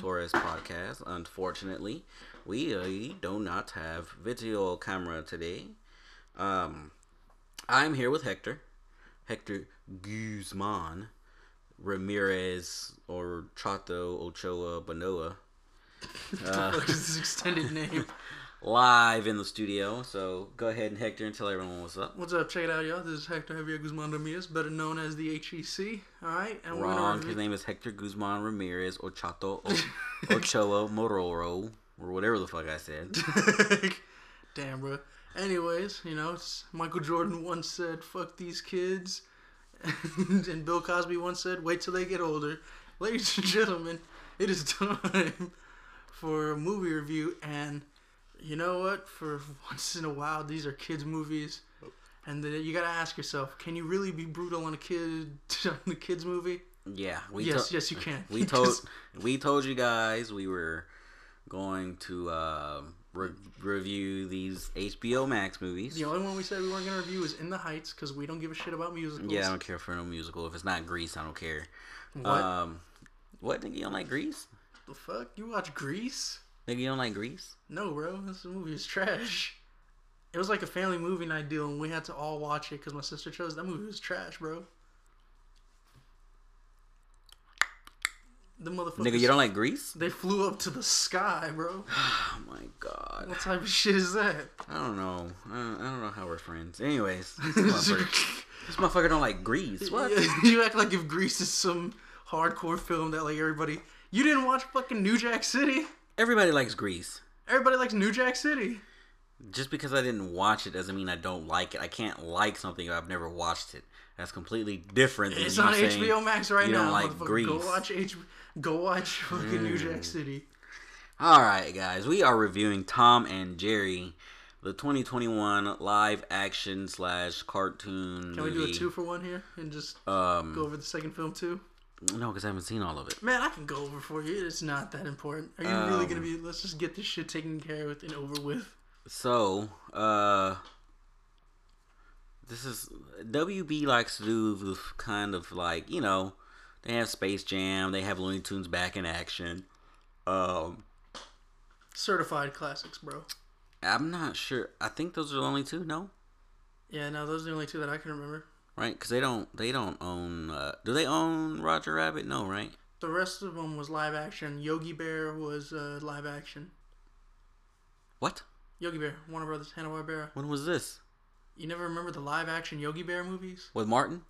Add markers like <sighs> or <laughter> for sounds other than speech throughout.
Torres podcast. Unfortunately, we uh, do not have video camera today. Um, I'm here with Hector, Hector Guzman Ramirez or Chato Ochoa Banoa, Uh, <laughs> what is this extended name? Live in the studio. So go ahead and Hector and tell everyone what's up. What's up? Check it out, y'all. This is Hector Javier Guzman Ramirez, better known as the HEC. All right, and Wrong. His name is Hector Guzman Ramirez or Chato o- <laughs> Ochoa Mororo or whatever the fuck I said. <laughs> Damn, bro. Anyways, you know, it's Michael Jordan once said, "Fuck these kids," <laughs> and Bill Cosby once said, "Wait till they get older." Ladies and gentlemen, it is time for a movie review, and you know what? For <laughs> once in a while, these are kids' movies, and then you gotta ask yourself, can you really be brutal on a kid <laughs> on a kids' movie? Yeah, we yes, to- yes, you can. we <laughs> told we told you guys we were going to uh, re- review these HBO Max movies. The only one we said we weren't gonna review is In the Heights because we don't give a shit about musicals. Yeah, I don't care for no musical. If it's not Grease, I don't care. What Um, what nigga you don't like Grease? the fuck? You watch Grease? Nigga you don't like Grease? No, bro. This movie is trash. It was like a family movie night deal, and we had to all watch it because my sister chose. That movie was trash, bro. The motherfucker. Nigga you don't like Grease? They flew up to the sky, bro. <sighs> Oh my god. What type of shit is that? I don't know. I don't, I don't know how we're friends. Anyways, <laughs> this motherfucker, this motherfucker don't like Grease. <laughs> What? you act like if Grease is some hardcore film that like everybody. You didn't watch fucking New Jack City. Everybody likes Grease. Everybody likes New Jack City. Just because I didn't watch it doesn't mean I don't like it. I can't like something if I've never watched it. That's completely different than It's you on HBO Max right you don't now. like motherfucker. Grease. Go watch H. Go watch fucking New Jack City. All right, guys, we are reviewing Tom and Jerry, the 2021 live action slash cartoon Can we movie. do a two for one here and just Um, go over the second film too? No, because I haven't seen all of it. Man, I can go over for you. It's not that important. Are you really Um, gonna be? Let's just get this shit taken care of and over with. So, uh, this is WB likes to do the kind of like you know, they have Space Jam, they have Looney Tunes back in action. Um, Certified classics, bro. I'm not sure. I think those are the only two. No, Yeah, no, those are the only two that I can remember. Right? Because they don't they don't own. Uh, do they own Roger Rabbit? No, right? The rest of them was live action. Yogi Bear was uh, live action. What? Yogi Bear, Warner Brothers, Hanna Barbera. When was this? You never remember the live action Yogi Bear movies? With Martin?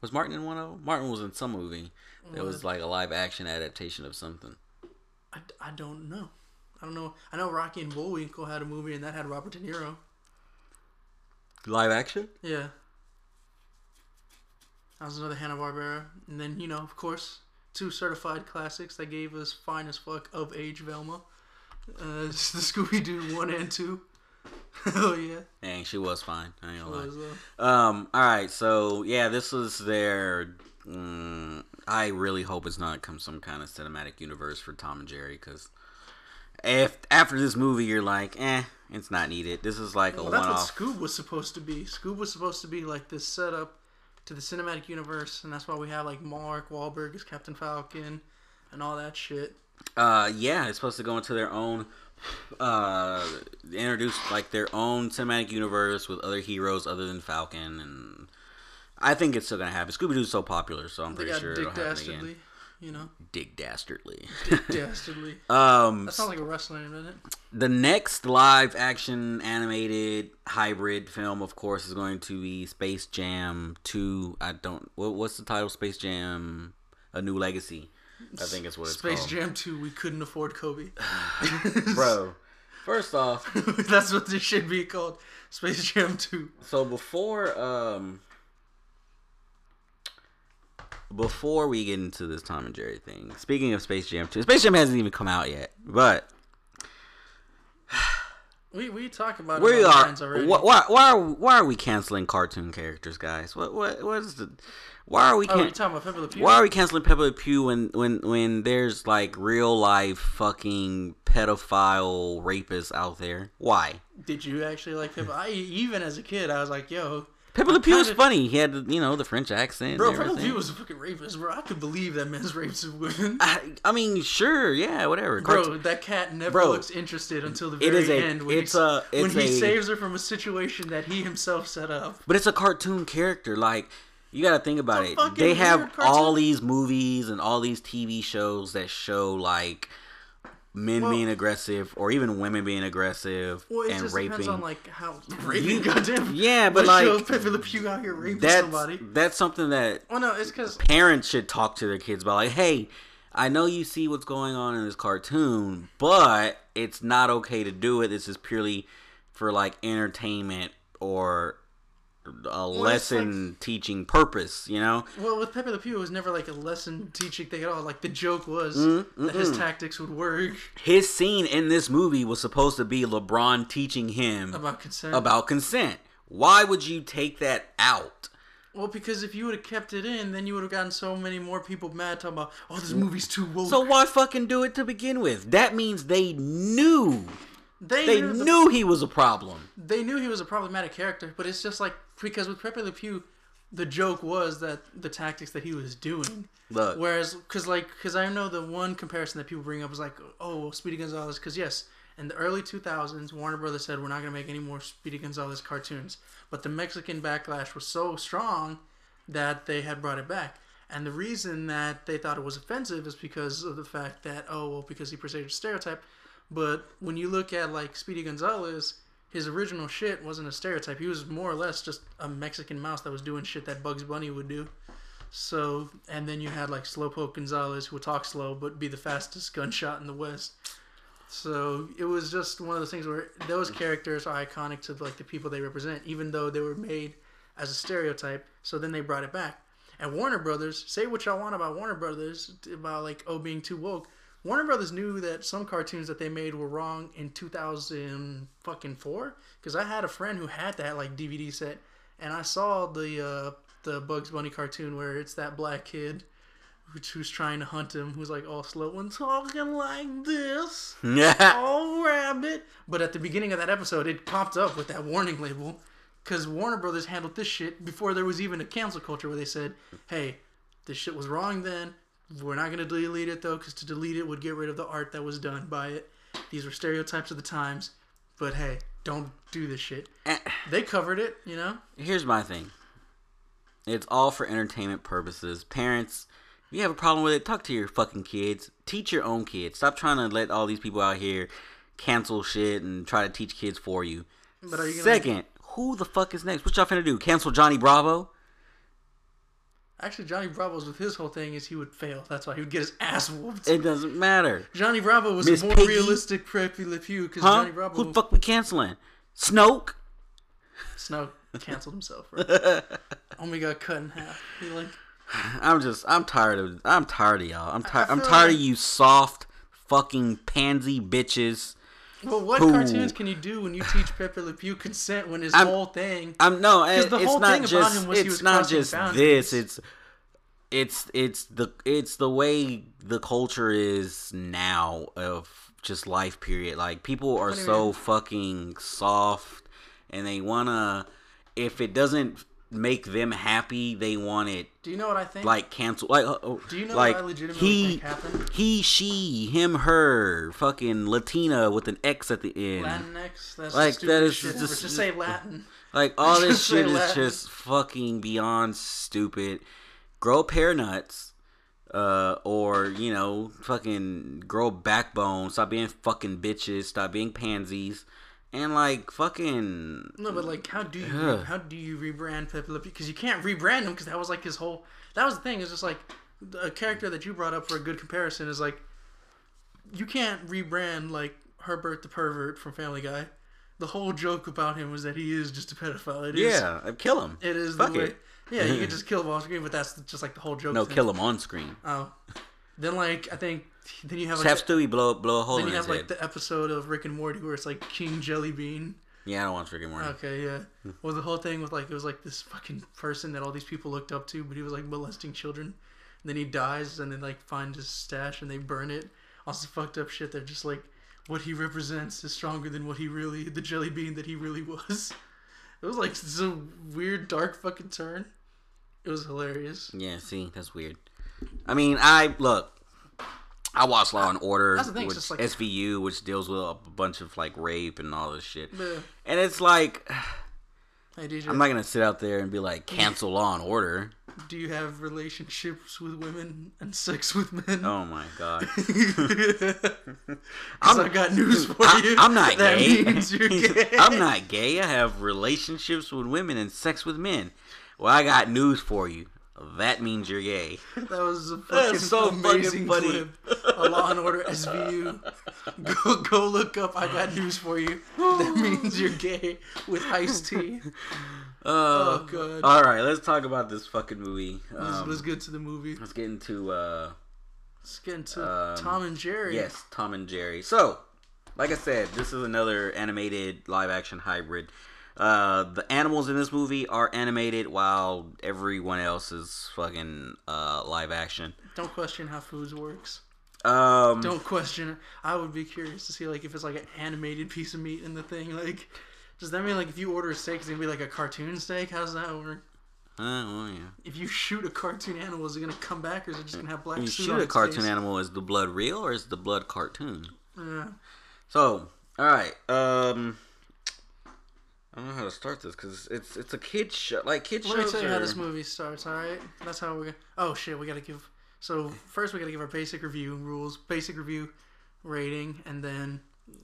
Was Martin in one of them? Martin was in some movie. It was like a live action adaptation of something. I, I don't know. I don't know. I know Rocky and Bullwinkle had a movie and that had Robert De Niro. Live action? Yeah. That was another Hanna Barbera, and then you know, of course, two certified classics that gave us fine as fuck of age Velma. Uh, <laughs> the Scooby Doo one and two. <laughs> oh yeah, Dang, she was fine. I ain't gonna lie. was, uh, Um. All right. So yeah, this was their. Mm, I really hope it's not come some kind of cinematic universe for Tom and Jerry because if after this movie you're like, eh, it's not needed. This is like a well, one that's what. Scoob was supposed to be. Scoob was supposed to be like this setup to the cinematic universe, and that's why we have like Mark Wahlberg as Captain Falcon and all that shit. Uh, yeah, it's supposed to go into their own. Uh, introduce like their own cinematic universe with other heroes other than Falcon, and I think it's still gonna happen. Scooby Doo's so popular, so I'm They pretty sure it'll happen again. You know, Dick Dastardly. Dick <laughs> Dastardly. um, That sounds like a wrestling name, doesn't it? The next live action animated hybrid film, of course, is going to be Space Jam 2. I don't. What, what's the title? Space Jam A New Legacy. I think it's what it's called. Space called. Jam 2, we couldn't afford Kobe. <sighs> Bro, first off, <laughs> That's what this should be called. Space Jam 2. so before um before we get into this Tom and Jerry thing, speaking of Space Jam 2, Space Jam hasn't even come out yet, but <sighs> We we talk about we it are lines already. wh- why why are why are we canceling cartoon characters, guys? What what what is the why are we Oh, can- you talking about Pepe Le Pew? why are we canceling Pepe Le Pew when when when there's like real life fucking pedophile rapists out there? Why? Did you actually like Pepe? I even as a kid, I was like, yo, Pepe Le Pew was funny. He had you know the French accent. Bro, and Pepe Le. Pew was a fucking rapist, bro. I could believe that man's <laughs> raped women. I, I mean, sure, yeah, whatever. Bro, Cartoon- that cat never Bro, looks interested until the very is a- end. When it's he, a- when it's he saves her from a situation that he himself set up. But it's a cartoon character. Like you got to think about It's it. They have weird all these movies and all these TV shows that show like men Well- being aggressive or even women being aggressive Well, it and raping. depends on like how <laughs> raping. Goddamn. <laughs> Yeah, but, like, Pepe Pew out here raping that's somebody. that's something that Oh no, it's because parents should talk to their kids about. Like, hey, I know you see what's going on in this cartoon, but it's not okay to do it. This is purely for like entertainment or a it's lesson teaching purpose. You know. well with Pepe Le Pew, it was never like a lesson teaching thing at all. Like the joke was Mm, that his tactics would work his scene in this movie was supposed to be LeBron teaching him about consent. about consent. Why would you take that out? well, because if you would have kept it in, then you would have gotten so many more people mad talking about, oh, this movie's too woke. So why fucking do it to begin with? That means they knew they they knew the- knew he was a problem. they knew he was a problematic character, but it's just like because with Pepe Le Pew, the joke was that the tactics that he was doing. Look, Whereas, because like, because I know the one comparison that people bring up is like, oh, Speedy Gonzales. Because yes, in the early 2000s, Warner Brothers said we're not gonna make any more Speedy Gonzales cartoons, but the Mexican backlash was so strong that they had brought it back. And the reason that they thought it was offensive is because of the fact that oh well because he portrayed a stereotype. But when you look at like Speedy Gonzales, his original shit wasn't a stereotype. He was more or less just a Mexican mouse that was doing shit that Bugs Bunny would do. So, and then you had like Slowpoke Gonzalez, who would talk slow but be the fastest <laughs> gunshot in the West. So it was just one of those things where those characters are iconic to like the people they represent, even though they were made as a stereotype. So then they brought it back. And Warner Brothers, say what y'all want about Warner Brothers about like oh being too woke. Warner Brothers knew that some cartoons that they made were wrong in 2000 fucking four. Because I had a friend who had that like DVD set, and I saw the uh, the Bugs Bunny cartoon where it's that black kid who's, who's trying to hunt him, who's like all slow and talking like this. yeah, <laughs> all rabbit! But at the beginning of that episode, it popped up with that warning label because Warner Brothers handled this shit before there was even a cancel culture where they said, "Hey, this shit was wrong then. We're not gonna delete it though, because to delete it would get rid of the art that was done by it. These were stereotypes of the times. But hey, don't do this shit." Eh. They covered it, you know. Here's my thing. It's all for entertainment purposes. Parents, if you have a problem with it, talk to your fucking kids. Teach your own kids. Stop trying to let all these people out here cancel shit and try to teach kids for you. But are you gonna Second, who the fuck is next? What y'all finna do? Cancel Johnny Bravo? Actually, Johnny Bravo's with his whole thing is he would fail. That's why he would get his ass whooped. It doesn't matter. Johnny Bravo was a more Piggy? realistic Preppy Le Pew because Huh? Johnny Bravo Who the fuck we canceling? Snoke? Snoke canceled himself. Bro. <laughs> Only got cut in half. He like I'm just I'm tired of I'm tired of y'all. I'm tired I'm tired like- of you soft fucking pansy bitches. Well, what Who? cartoons can you do when you teach Pepe Le Pew consent when his I'm- whole thing? I'm no, eh, it, the it's whole not thing about just him was he was not just boundaries. this. It's it's it's the it's the way the culture is now of just life period. Like people are so mean? fucking soft and they wanna if it doesn't make them happy, they want it Do you know what I think? like cancel like uh, oh, Do you know like what I legitimately he think happened? he she him her fucking Latina with an X at the end. Latinx. That's Like, that shit just- just say Latin. Like all <laughs> this shit is Latin. just fucking beyond stupid. Grow pair nuts, uh, or you know, fucking grow backbone. Stop being fucking bitches. Stop being pansies, and like fucking. No, but like, how do you Ugh. how do you rebrand Pepe Le Pew? Because you can't rebrand him because that was like his whole. That was the thing. It's just like a character that you brought up for a good comparison is like you can't rebrand like Herbert the pervert from Family Guy. The whole joke about him was that he is just a pedophile. It is. Yeah, I'd kill him. It is Fuck the way. it. Yeah, you can <laughs> just kill him off screen, but that's just like the whole joke. No, thing. kill him on screen. Oh, then like I think <laughs> then you have like have the, Stewie blow blow a hole then in you have head. like the episode of Rick and Morty where it's like King Jellybean. Yeah, I don't watch Rick and Morty. Okay, yeah. Well, the whole thing with like it was like this fucking person that all these people looked up to, but he was like molesting children. And then he dies, and they like find his stash and they burn it. All Also fucked up shit. They're just like, what he represents is stronger than what he really, the jelly bean that he really was. <laughs> It was like some weird, dark fucking turn. It was hilarious. Yeah, see, that's weird. I mean, I look. I watched Law and Order, That's the thing, which just like- SVU, which deals with a bunch of like rape and all this shit. Yeah. And it's like, Hey DJ, I'm not gonna sit out there and be like, <laughs> cancel Law and Order. do you have relationships with women and sex with men? Oh my god. <laughs> <laughs> 'Cause I got news for I- you. I'm not that gay. Means you're gay. I'm not gay. I have relationships with women and sex with men. Well, I got news for you. That means you're gay. <laughs> That was a fucking so fucking amazing funny. clip. A Law and Order SVU. <laughs> Go go look up. I got news for you. That means you're gay with iced tea. <laughs> Uh, Oh god. all right, let's talk about this fucking movie. let's, Um, let's get to the movie. let's get into uh, Let's get into um, Tom and Jerry. yes, Tom and Jerry. So, like I said, this is another animated live action hybrid. Uh, the animals in this movie are animated while everyone else is fucking uh, live action. Don't question how foods works. Um, Don't question. I would be curious to see like if it's like an animated piece of meat in the thing. Like, does that mean like if you order a steak, it's gonna be like a cartoon steak? How does that work? Uh, well, yeah. If you shoot a cartoon animal, is it gonna come back or is it just gonna have black When you shoot a cartoon face? animal, is the blood real or is the blood cartoon? Yeah. So, all right. Um, I don't know how to start this because it's it's a kid show. Like kid Let me shows tell you how this movie starts. All right, that's how we're. Oh shit, we gotta give. So first, we gotta give our basic review rules, basic review rating, and then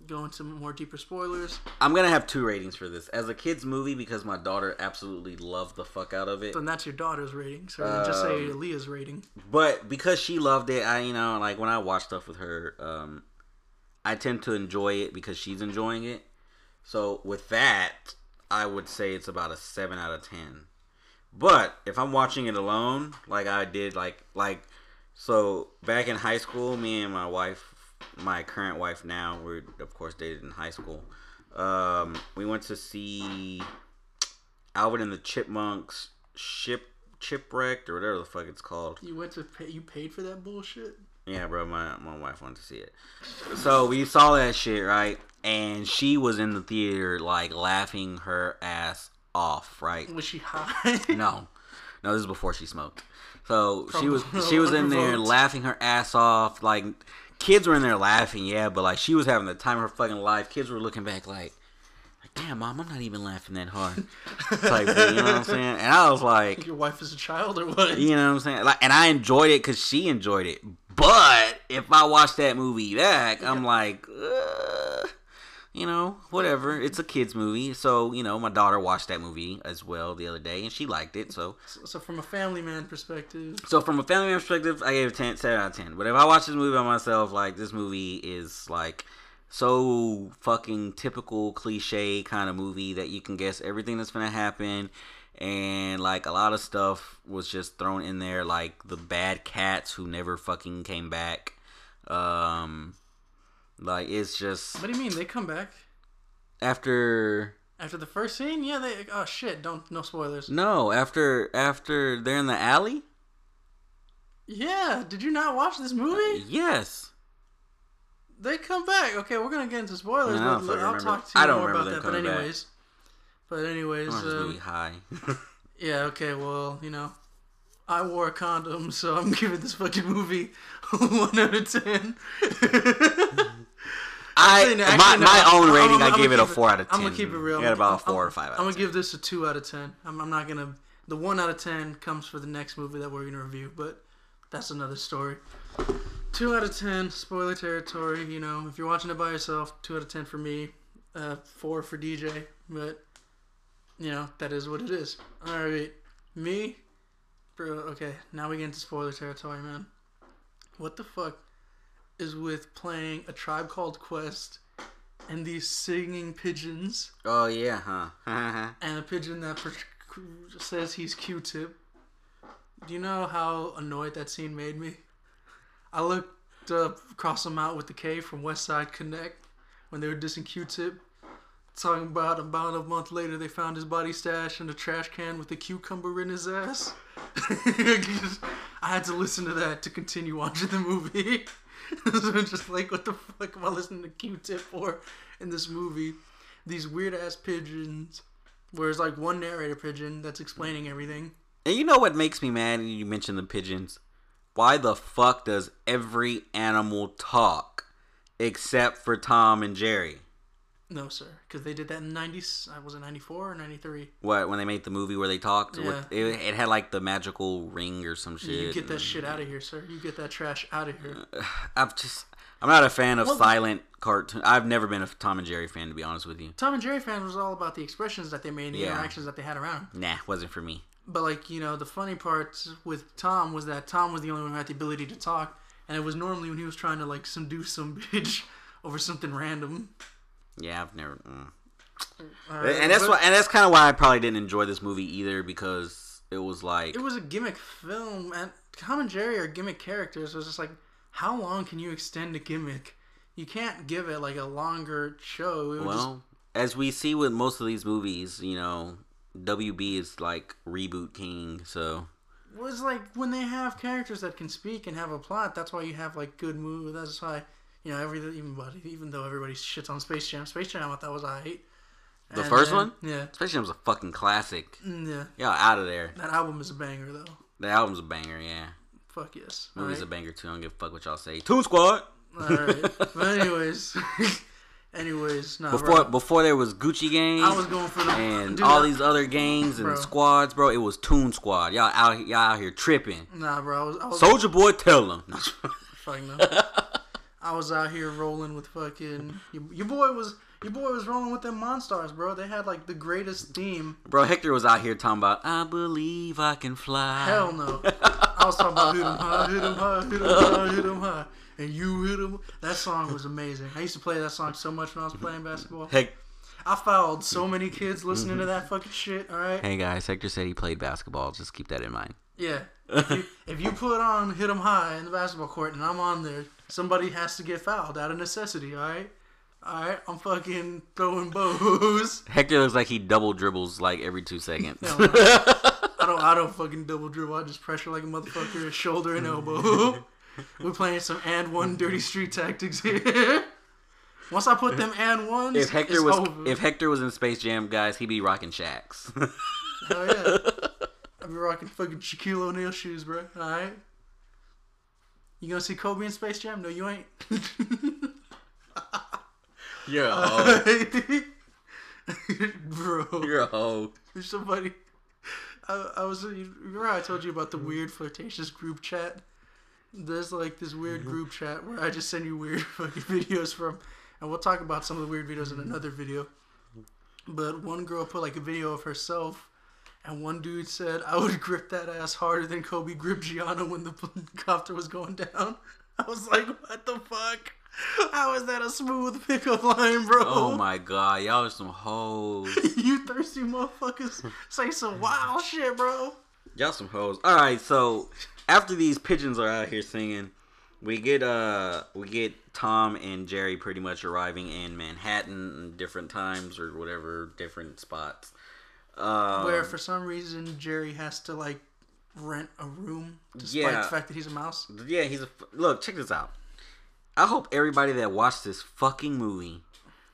go into more deeper spoilers. I'm gonna have two ratings for this as a kids movie because my daughter absolutely loved the fuck out of it. Then that's your daughter's rating. So then just say Um, Leah's rating. But because she loved it, I you know like when I watch stuff with her, um, I tend to enjoy it because she's enjoying it. So with that, I would say it's about a seven out of ten. But if I'm watching it alone, like I did, like like so back in high school, me and my wife, my current wife now, we're of course dated in high school. Um, we went to see Alvin and the Chipmunks ship chipwrecked or whatever the fuck it's called. You went to pay. You paid for that bullshit. Yeah, bro, my my wife wanted to see it. So we saw that shit, right? And she was in the theater like laughing her ass off, right? Was she high? No. No, this is before she smoked. So she was <laughs> she was in there laughing her ass off. Like kids were in there laughing, yeah, but like she was having the time of her fucking life. Kids were looking back like like, damn mom, I'm not even laughing that hard. Type thing, you know what I'm saying? And I was like Your wife is a child or what? you know what I'm saying? Like, and I enjoyed it because she enjoyed it. But if I watch that movie back, I'm like, uh, you know, whatever. It's a kids movie, so you know, my daughter watched that movie as well the other day, and she liked it. So, So, so from a family man perspective, so from a family man perspective, I gave it 10, 7 out of ten. But if I watch this movie by myself, like this movie is like so fucking typical cliche kind of movie that you can guess everything that's gonna happen and like a lot of stuff was just thrown in there like the bad cats who never fucking came back um like it's just what do you mean they come back after after the first scene? Yeah, they. Oh shit! Don't no spoilers. no after after they're in the alley Yeah, did you not watch this movie? yes They come back. Okay, we're gonna get into spoilers, I don't but I'll remember. talk to you more about that. But coming back. anyways, but anyways, um, movie high <laughs> yeah. Okay, well, you know, I wore a condom, so I'm giving this fucking movie <laughs> one out of ten. <laughs> I Actually, my, no, my I'm- own I'm- rating I'm I give gonna it a four out of ten I'm gonna keep it real. I got about a I'm- four I'm- or five I'm gonna 10. give this a two out of ten. I'm, I'm not gonna. The one out of ten comes for the next movie that we're gonna review, but that's another story. Two out of ten, spoiler territory. You know, if you're watching it by yourself, two out of ten for me, uh, four for DJ. But you know, that is what it is. All right, me, bro. Okay, now we get into spoiler territory, man. What the fuck is with playing a tribe called Quest and these singing pigeons? oh yeah huh <laughs> and a pigeon that per- says he's Q-Tip. Do you know how annoyed that scene made me? I looked up across them out with the K from West Side Connect when they were dissing Q-Tip, talking about about a month later they found his body stash in a trash can with a cucumber in his ass. <laughs> I had to listen to that to continue watching the movie. <laughs> so <laughs> just like, what the fuck am I listening to Q-Tip for in this movie? These weird ass pigeons where it's like one narrator pigeon that's explaining everything. And you know what makes me mad? You mentioned the pigeons. Why the fuck does every animal talk except for Tom and Jerry? No, sir, because they did that in ninety. I was it ninety four or ninety three. What when they made the movie where they talked? Yeah. With, it, it had like the magical ring or some shit. You get that shit out of here, sir. You get that trash out of here. <sighs> I've just I'm not a fan of Well- silent cartoon. I've never been a Tom and Jerry fan to be honest with you. Tom and Jerry fan was all about the expressions that they made and the Yeah. interactions that they had around. 'em. Nah, wasn't for me. But like you know, the funny part with Tom was that Tom was the only one who had the ability to talk, and it was normally when he was trying to like subdue some <laughs> bitch over something random. Yeah, I've never. Mm. And that's why, and that's kind of why I probably didn't enjoy this movie either because it was like it was a gimmick film, and Tom and Jerry are gimmick characters. It was just like, how long can you extend a gimmick? You can't give it like a longer show. Would just well, as we see with most of these movies, you know, WB is like reboot king. So it was like when they have characters that can speak and have a plot. That's why you have like good movies. That's why you know every even even though everybody shits on Space Jam, Space Jam I thought was alright. The And first then- one? yeah, Space Jam's a fucking classic. Mm, yeah. Yeah, out of there. That album is a banger though. The album's a banger. Yeah, Fuck yes. movie's a banger too. I don't give a fuck what y'all say. Toon Squad. Alright. <laughs> But anyways, <laughs> anyways, nah, Before bro. before there was Gucci Gang. I was going for the and all these other gangs and Bro. squads, bro. It was Toon Squad. Y'all out, y'all out here tripping. Nah, bro. I was, I was Soldier Boy, tell them. <laughs> fuck no. I was out here rolling with fucking your, your boy was your boy was rolling with them Monstars, bro. They had like the greatest theme. bro, Hector was out here talking about, I believe I can fly. Hell no. <laughs> I was talking about hit 'em high, hit 'em high, hit 'em high, hit 'em high, and you hit hit 'em. That song was amazing. I used to play that song so much when I was playing basketball. Heck, I fouled so many kids listening to mm-hmm. that fucking shit. All right. hey guys, Hector said he played basketball. Just keep that in mind. Yeah. If you, if you put on hit 'em high in the basketball court and I'm on there, somebody has to get fouled out of necessity. All right. All right. I'm fucking throwing bows. <laughs> Hector looks like he double dribbles like every two seconds. No. I don't. I don't fucking double dribble. I just pressure like a motherfucker, shoulder and elbow. <laughs> We're playing some and one dirty street tactics here. <laughs> Once I put them and ones, if Hector it's was over. if Hector was in Space Jam, guys, he'd be rocking Shaqs. Hell yeah. I'd be rocking fucking Shaquille O'Neal shoes, bro. All right. You gonna see Kobe in Space Jam? No, you ain't. <laughs> You're a hoe. <laughs> bro. You're a hoe. There's somebody. I, I was. Remember how I told you about the weird flirtatious group chat? There's like this weird mm-hmm. group chat where I just send you weird <laughs> fucking videos from, and we'll talk about some of the weird videos in another video. But one girl put like a video of herself, and one dude said, "I would grip that ass harder than Kobe gripped Gianna when the <laughs> copter was going down." <laughs> I was like, "What the fuck? How is that a smooth pickup line, bro?" Oh <laughs> my god, y'all are some hoes. you thirsty motherfuckers say some wild shit, bro. Y'all some hoes. All right, so after these pigeons are out here singing, we get uh we get Tom and Jerry pretty much arriving in Manhattan different times or whatever, different spots. Um, Where for some reason Jerry has to like rent a room despite Yeah. the fact that he's a mouse. yeah, he's a look. Check this out. I hope everybody that watched this fucking movie,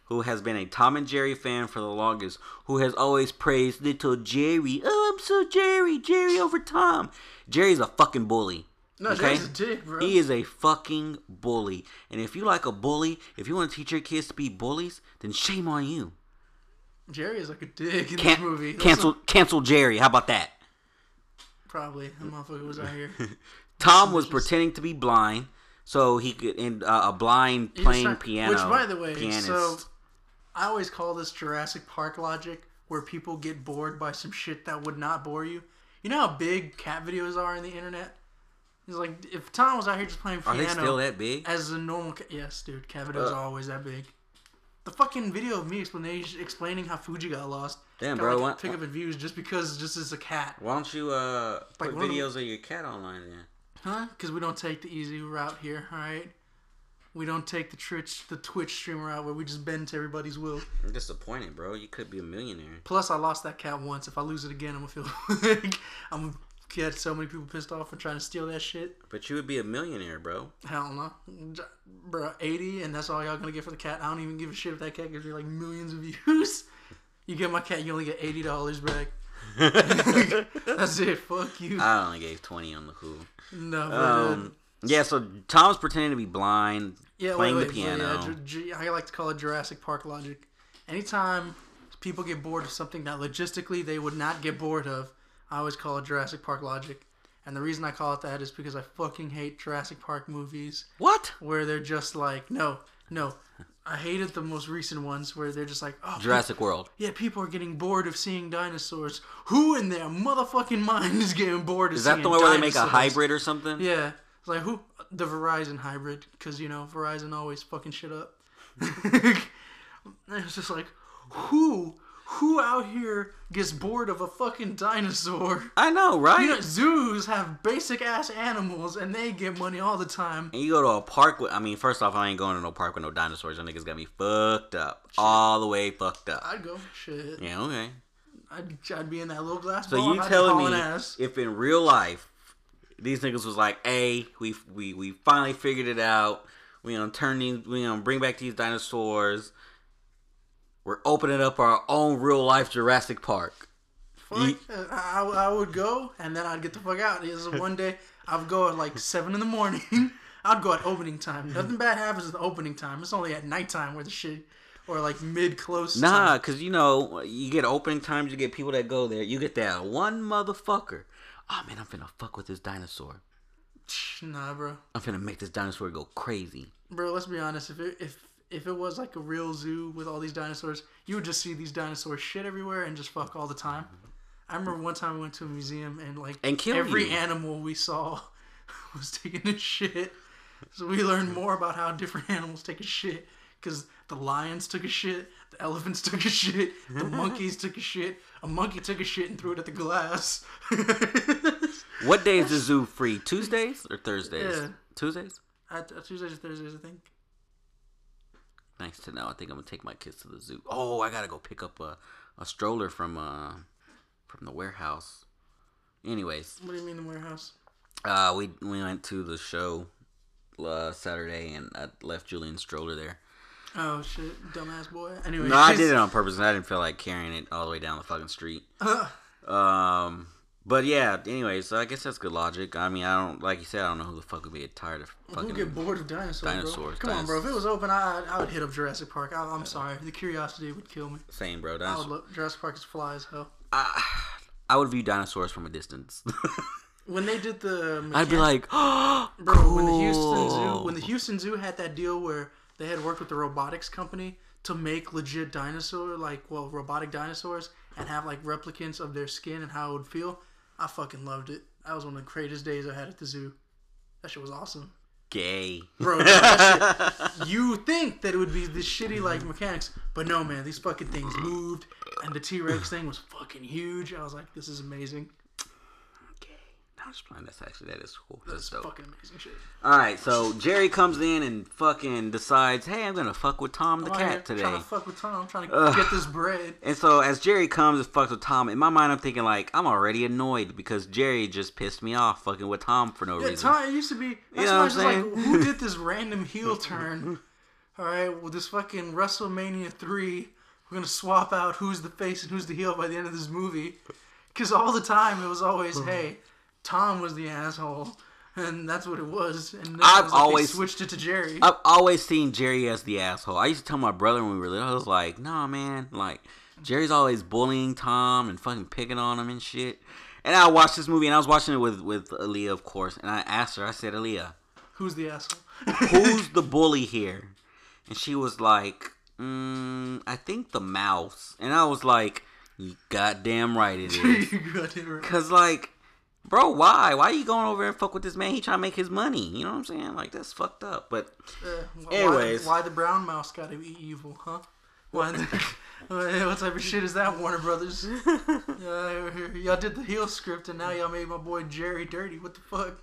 who has been a Tom and Jerry fan for the longest, who has always praised little Jerry, oh I'm so Jerry, Jerry over Tom. Jerry's a fucking bully. No, Okay? Jerry's a dick, bro. He is a fucking bully. And if you like a bully, if you want to teach your kids to be bullies, then shame on you. Jerry is like a dick in Can- this movie. Cancel cancel Jerry. How about that? probably that motherfucker was out here. <laughs> Tom was pretending to be blind, so he could in uh, a blind playing piano. Which, by the way, pianist. so I always call this Jurassic Park logic, where people get bored by some shit that would not bore you. You know how big cat videos are on the internet. He's like, if Tom was out here just playing are piano they still that big? as a normal, ca- yes, dude, cat videos Uh. are always that big. The fucking video of me explanation explaining how Fuji got lost. Damn, bro, like pick up in views just because just as a cat, Why don't you uh Like put one of the- videos of your cat online then? huh? Because we don't take the easy route here, all right? We don't take the Twitch the Twitch streamer out where we just bend to everybody's will. I'm disappointed, bro. You could be a millionaire. Plus, I lost that cat once. If I lose it again, I'm gonna feel <laughs> like I'm get so many people pissed off for trying to steal that shit. But you would be a millionaire, bro. Hell no, bro. Eighty, and that's all y'all gonna get for the cat. I don't even give a shit if that cat gives me like millions of views. <laughs> You get my cat, you only get eighty dollars back. <laughs> That's it. Fuck you. I only gave twenty on the cool. no, but, Um, yeah, so Tom's pretending to be blind, yeah, playing wait, the wait, wait, piano. yeah, Ju- Ju- I like to call it Jurassic Park logic. Anytime people get bored of something that logistically they would not get bored of, I always call it Jurassic Park logic. And the reason I call it that is because I fucking hate Jurassic Park movies what? where they're just like, no, no. I hated the most recent ones where they're just like, oh, Jurassic World. Yeah, people are getting bored of seeing dinosaurs. Who in their motherfucking mind is getting bored of seeing dinosaurs? Is that the one where they make a hybrid or something? Yeah. It's like, who? The Verizon hybrid. Because, you know, Verizon always fucking shit up. <laughs> it's just like, who? Who out here gets bored of a fucking dinosaur? I know, right? You know, zoos have basic ass animals and they get money all the time. and you go to a park with, I mean, first off, I ain't going to no park with no dinosaurs. Them niggas got me fucked up. All the way fucked up. I'd go, shit. Yeah, okay. I'd, I'd be in that little glass So ball. you I'd telling me ass. if in real life these niggas was like, "Hey, we we we finally figured it out. We gonna turn these, we gonna bring back these dinosaurs. We're opening up our own real life Jurassic Park." Fuck, uh, I, I would go and then I'd get the fuck out. Is one day I'd go at like seven in the morning. <laughs> I'd go at opening time. Nothing bad happens at the opening time. It's only at nighttime where the shit or like mid close. Nah, cause you know you get opening times, you get people that go there. You get that one motherfucker. Oh man, I'm finna fuck with this dinosaur. Nah, bro. I'm finna make this dinosaur go crazy. Bro, let's be honest. If it, if if it was like a real zoo with all these dinosaurs, you would just see these dinosaurs shit everywhere and just fuck all the time. I remember one time we went to a museum and like And kill every you. animal we saw <laughs> was taking a shit. So we learned more about how different animals take a shit because the lions took a shit, the elephants <laughs> took a shit, the monkeys took a shit. A monkey took a shit and threw it at the glass. What day is the <laughs> zoo free? Tuesdays or Thursdays? Yeah. Tuesdays. At uh, Tuesdays or Thursdays, I think. Nice to know. I think I'm gonna take my kids to the zoo. Oh, I gotta go pick up a, a stroller from uh from the warehouse. Anyways, What do you mean the warehouse? uh, we we went to the show uh, Saturday, and I left Julian's stroller there. Oh shit, dumbass boy. Anyway, No, I <laughs> did it on purpose. and I didn't feel like carrying it all the way down the fucking street. Um, but yeah. Anyways, so I guess that's good logic. I mean, I don't like you said. I don't know who the fuck would be tired of Who fucking. get bored of dinosaurs? Bro? Dinosaurs, Come on, bro. If it was open, I, I would hit up Jurassic Park. I, I'm sorry, the curiosity would kill me. Same, bro. I would look. Jurassic Park is fly as hell. I, I would view dinosaurs from a distance. <laughs> When they did the, I'd be like, oh, bro, when the Houston Zoo, when the Houston Zoo had that deal where they had worked with the robotics company to make legit dinosaur, like well, robotic dinosaurs, and have like replicants of their skin and how it would feel. I fucking loved it. That was one of the greatest days I had at the zoo. That shit was awesome. gay. Bro, shit, you think that it would be this shitty like mechanics, but no, man, these fucking things moved, and the T Rex thing was fucking huge. I was like, this is amazing. I'm just playing. That's actually that is cool. That's That's fucking amazing shit. All right, so Jerry comes in and fucking decides, hey, I'm gonna fuck with Tom the I'm cat today. Trying to fuck with Tom. I'm trying to Ugh. get this bread. And so as Jerry comes and fucks with Tom, in my mind I'm thinking like I'm already annoyed because Jerry just pissed me off fucking with Tom for no Yeah, reason. Tom. It used to be. That's know what I'm like, saying? who did <laughs> this random heel turn? All right, well, this fucking WrestleMania three, we're gonna swap out who's the face and who's the heel by the end of this movie, because all the time it was always, hey, Tom was the asshole, and that's what it was. And I've was like always- switched it to Jerry. I've always seen Jerry as the asshole. I used to tell my brother when we were little, I was like, nah, man, like Jerry's always bullying Tom and fucking picking on him and shit. And I watched this movie and I was watching it with with Aaliyah, of course, and I asked her, I said, Aaliyah, Who's the asshole? who's <laughs> the bully here? And she was like, mm, I think the mouse. And I was like, you goddamn right it is. <laughs> it right. Cause like, bro, why? Why are you going over and fuck with this man? He trying to make his money. You know what I'm saying? Like that's fucked up. But Uh, Anyways. why, why the brown mouse gotta be evil, huh? Why? <laughs> What type of shit is that, Warner Brothers? <laughs> Uh, y'all did the heel script, and now y'all made my boy Jerry dirty. What the fuck?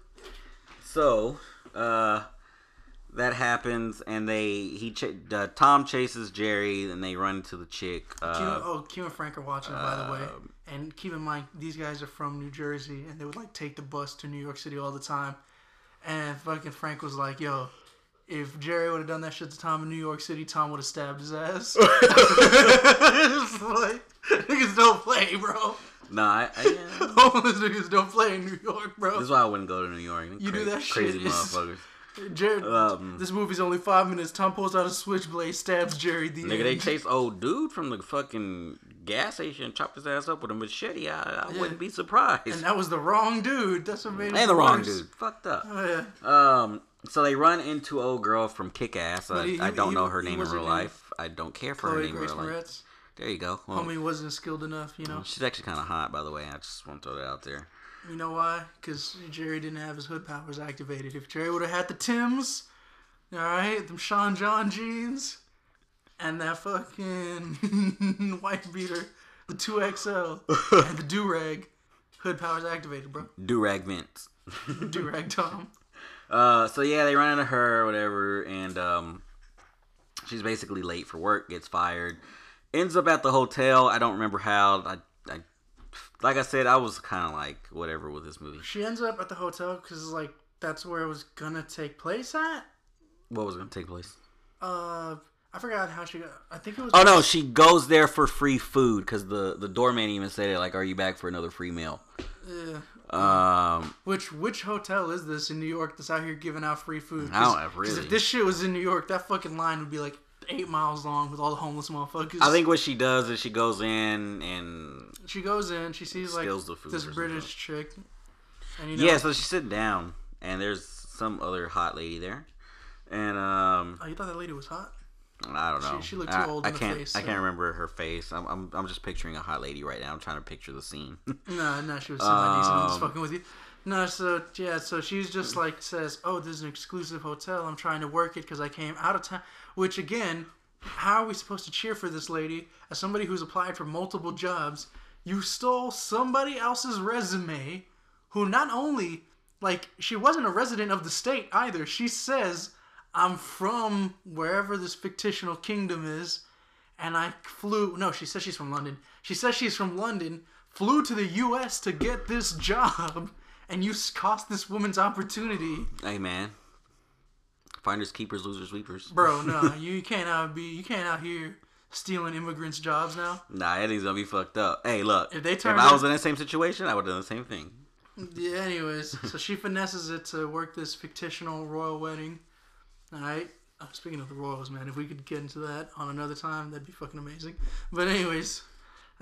so, uh, that happens, and they he ch- uh, Tom chases Jerry, and they run into the chick. Q, Uh, oh, Q and Frank are watching, by the way. um, And keep in mind, these guys are from New Jersey, and they would like take the bus to New York City all the time. And fucking Frank was like, "Yo, if Jerry would have done that shit to Tom in New York City, Tom would have stabbed his ass. <laughs> it's like niggas don't play, bro. Nah, I, I, yeah. <laughs> Homeless niggas don't play in New York, bro. this is why I wouldn't go to New York. You do that shit, crazy <laughs> motherfuckers. Jared, Um, this movie's only five minutes. Tom pulls out a switchblade, stabs Jerry. The Nigga, they chase old dude from the fucking gas station and chopped his ass up with a machete. I, I Yeah. wouldn't be surprised. and that was the wrong dude. That's what made And the wrong dude. Fucked up. Oh yeah. Um, so they run into old girl from Kick Ass. I, he- I don't he- know her name in real life. I don't care for her name Grace in real life. There you go. Well, Homie wasn't skilled enough, you know. she's actually kind of hot, by the way. I just want to throw that out there. You know why? Because Jerry didn't have his hood powers activated. If Jerry would have had the Tims, all right, them Sean John jeans, and that fucking <laughs> white beater, the 2XL, <laughs> and the do rag, hood powers activated, bro. Durag Vince. <laughs> Do rag Tom. Uh, so yeah, they run into her or whatever, and um, she's basically late for work, gets fired, ends up at the hotel. I don't remember how. I like I said, I was kind of like whatever with this movie. She ends up at the hotel because, like, that's where it was gonna take place at. What was going to take place? Uh, I forgot how she got. I think it was. Oh no, she goes there for free food because the the doorman even said it like, "Are you back for another free meal?" Yeah. Um, Which which hotel is this in New York that's out here giving out free food? I don't Because really. if this shit was in New York, that fucking line would be like eight miles long with all the homeless motherfuckers. I think what she does is she goes in and she goes in, she sees like this British chick, and you know, yeah, so she's sitting down and there's some other hot lady there, and um, Oh, you thought that lady was hot? I don't know. she looked I, too old I in can't. face, I can't remember her face. I'm, I'm. I'm just picturing a hot lady right now. I'm trying to picture the scene. <laughs> No, no, she was semi decent. I'm just Um, fucking with you. No, so yeah, so she's just like says, "Oh, this is an exclusive hotel. I'm trying to work it because I came out of town." Which again, how are we supposed to cheer for this lady as somebody who's applied for multiple jobs? You stole somebody else's resume, who not only like she wasn't a resident of the state either. She says, "I'm from wherever this fictional kingdom is." and I flew. No, she says she's from London. She says she's from London, flew to the U.S. to get this job, and you cost this woman's opportunity, hey man, finders keepers, losers sweepers. bro. <laughs> No, you can't out be. You can't out here stealing immigrants' jobs now. Nah, that thing's gonna be fucked up. Hey, look. If they if turned I was in that same situation, I would have done the same thing. Yeah. Anyways, so she finesses it to work this fictional royal wedding. All right. Uh, speaking of the royals, man, if we could get into that on another time, that'd be fucking amazing. But anyways, <laughs>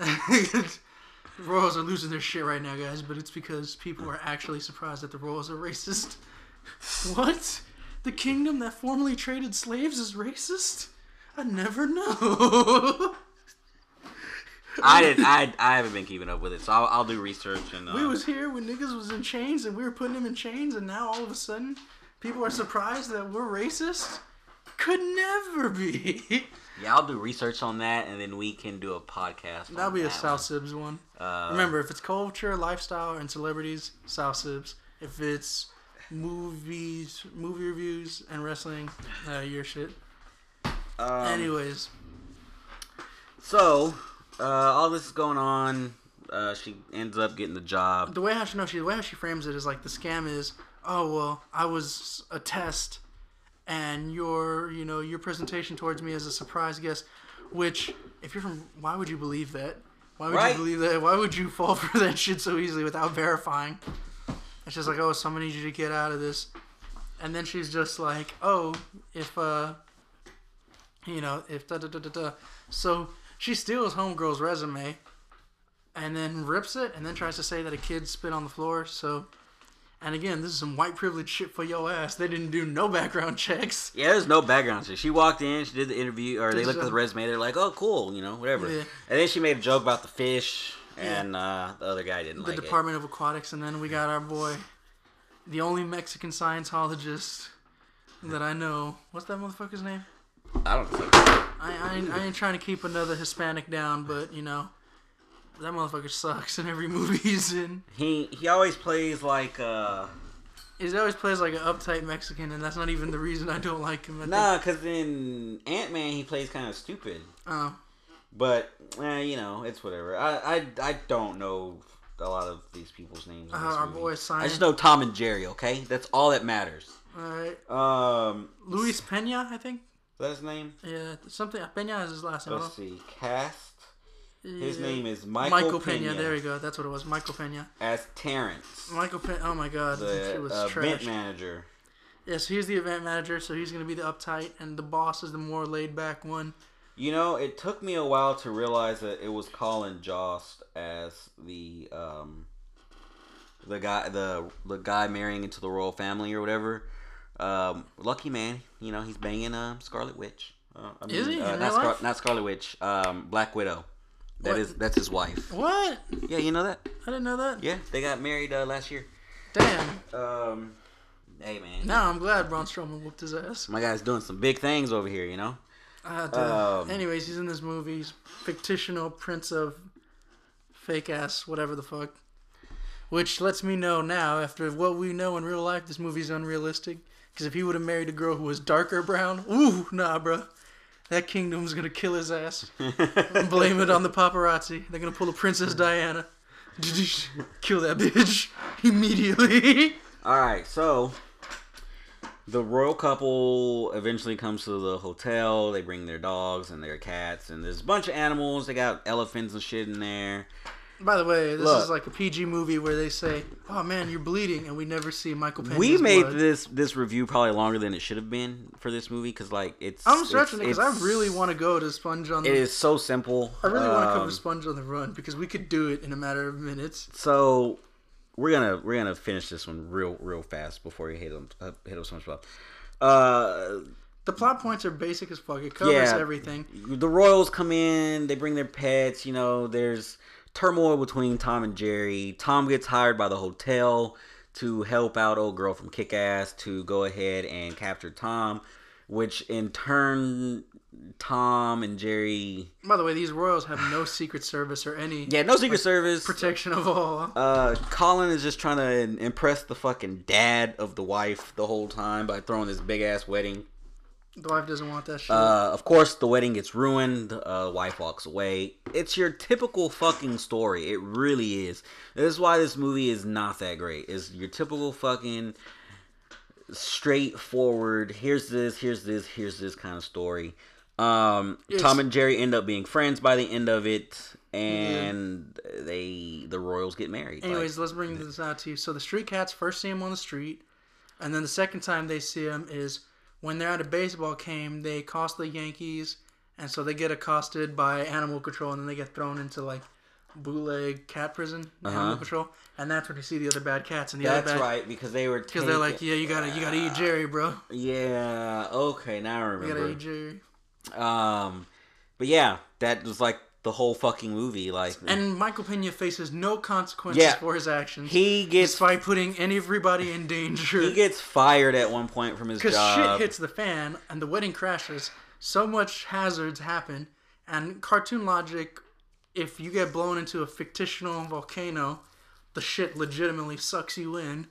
royals are losing their shit right now, guys. But it's because people are actually surprised that the royals are racist. <laughs> what? The kingdom that formerly traded slaves is racist? I never know. <laughs> I didn't. I I haven't been keeping up with it, so I'll, I'll do research and. Uh, We was here when niggas was in chains and we were putting them in chains and now all of a sudden people are surprised that we're racist? Could never be. <laughs> yeah, I'll do research on that, and then we can do a podcast. That'll be a that South Sibs one. one. Uh, Remember, if it's culture, lifestyle, and celebrities, South Sibs. If it's movies, movie reviews, and wrestling, uh, your shit. um, Anyways, So, uh, all this is going on. Uh, she ends up getting the job. the way how she no, she the way how she frames it is like the scam is, oh well, I was a test, and your you know your presentation towards me as a surprise guest, which if you're from, why would you believe that? Why would Right. you believe that? Why would you fall <laughs> for that shit so easily without verifying? It's just like, oh, somebody needs you to get out of this, and then she's just like, oh, if uh, you know, if da da da da da, so she steals homegirl's resume and then rips it and then tries to say that a kid spit on the floor. So, and again, this is some white privilege shit for your ass. They didn't do no background <laughs> checks. Yeah, there's no background check. She walked in, she did the interview, or they looked at the resume. They're like, "Oh, cool," you know, whatever. Yeah. And then she made a joke about the fish, and uh, the other guy didn't The like Department of Aquatics, and then we got our boy, the only Mexican Scientologist that I know. What's that motherfucker's name? I don't know. I, I, ain't, I ain't trying to keep another Hispanic down, but you know, that motherfucker sucks in every <laughs> movie he's in. He he always plays like uh He always plays like an uptight Mexican, and that's not even the reason I don't like him. I nah, cause in Ant Man he plays kind of stupid, Oh. But eh, you know it's whatever. I I I don't know a lot of these people's names. Uh, our movie. boy I just know Tom and Jerry. Okay, that's all that matters. All right. Um, Luis Pena, I think. that's his name. Yeah, something. Pena is his last name. Let's see. Cast. His Yeah. name is Michael, Michael Pena, Pena. There we go. That's what it was. Michael Pena. as Terrence, Michael Pena. Oh my god, the was uh, event manager. Yes, he's the event manager, so he's gonna be the uptight, and the boss is the more laid back one. You know, it took me a while to realize that it was Colin Jost as the um the guy the the guy marrying into the royal family or whatever. Um, lucky man, you know, he's banging um Scarlet Witch. Uh, I Is he? Uh, not, Scar- not Scarlet Witch. Um, Black Widow. That What? is that's his wife. What? Yeah, you know that. I didn't know that. Yeah, they got married uh, last year. Damn. Um, hey man, Now I'm glad Braun Strowman whooped his ass. my guy's doing some big things over here. You know. Uh. Um, Anyways, he's in this movie. He's fictional prince of fake ass, whatever the fuck. Which lets me know now, after what we know in real life, this movie's unrealistic. Because if he would have married a girl who was darker brown, ooh, nah, bro. That kingdom's gonna kill his ass. <laughs> Blame it on the paparazzi. They're gonna pull a Princess Diana. <laughs> Kill that bitch <laughs> immediately. All right, so the royal couple eventually comes to the hotel. They bring their dogs and their cats, and there's a bunch of animals. They got elephants and shit in there. By the way, this Look. is like a PG movie where they say, "Oh man, you're bleeding," and we never see Michael Pena's we made blood. this this review probably longer than it should have been for this movie because like it's. I'm stretching it because I really want to go to Sponge on the. It is so simple. I really want to come Um, to Sponge on the Run because we could do it in a matter of minutes. So we're gonna we're gonna finish this one real real fast before we hit them uh, hit them so much about. Uh, The plot points are basic as fuck. It covers Yeah. everything. the royals come in they bring their pets you know there's turmoil between tom and jerry tom gets hired by the hotel to help out old girl from kick-ass to go ahead and capture tom which in turn tom and jerry By the way, these royals have no <sighs> secret service or any yeah no secret service protection of all. uh, Colin is just trying to impress the fucking dad of the wife the whole time by throwing this big ass wedding. The wife doesn't want that shit. Uh, of course, the wedding gets ruined. Uh, wife walks away. It's your typical fucking story. It really is. This is why this movie is not that great. It's your typical fucking straightforward. Here's this. Here's this. Here's this kind of story. Um, Tom and Jerry end up being friends by the end of it, and they the royals get married. Like, Anyways, let's bring this out to you. So the street cats first see him on the street, and then the second time they see him is when they're at a baseball game. They cost the Yankees, and so they get accosted by animal control, and then they get thrown into like bootleg cat prison, animal control, and that's when you see the other bad cats and the Uh-huh. That's other bad right because they were because they're like, yeah, you gotta you gotta eat Jerry, bro. yeah okay now I You gotta remember eat Jerry. Um but yeah that was like the whole fucking movie like And Michael Pena faces no consequences Yeah. for his actions, he gets by putting everybody in danger. he gets fired at one point from his Because job shit hits the fan and the wedding crashes, so much hazards happen, and cartoon logic, if you get blown into a fictional volcano, the shit legitimately sucks you in.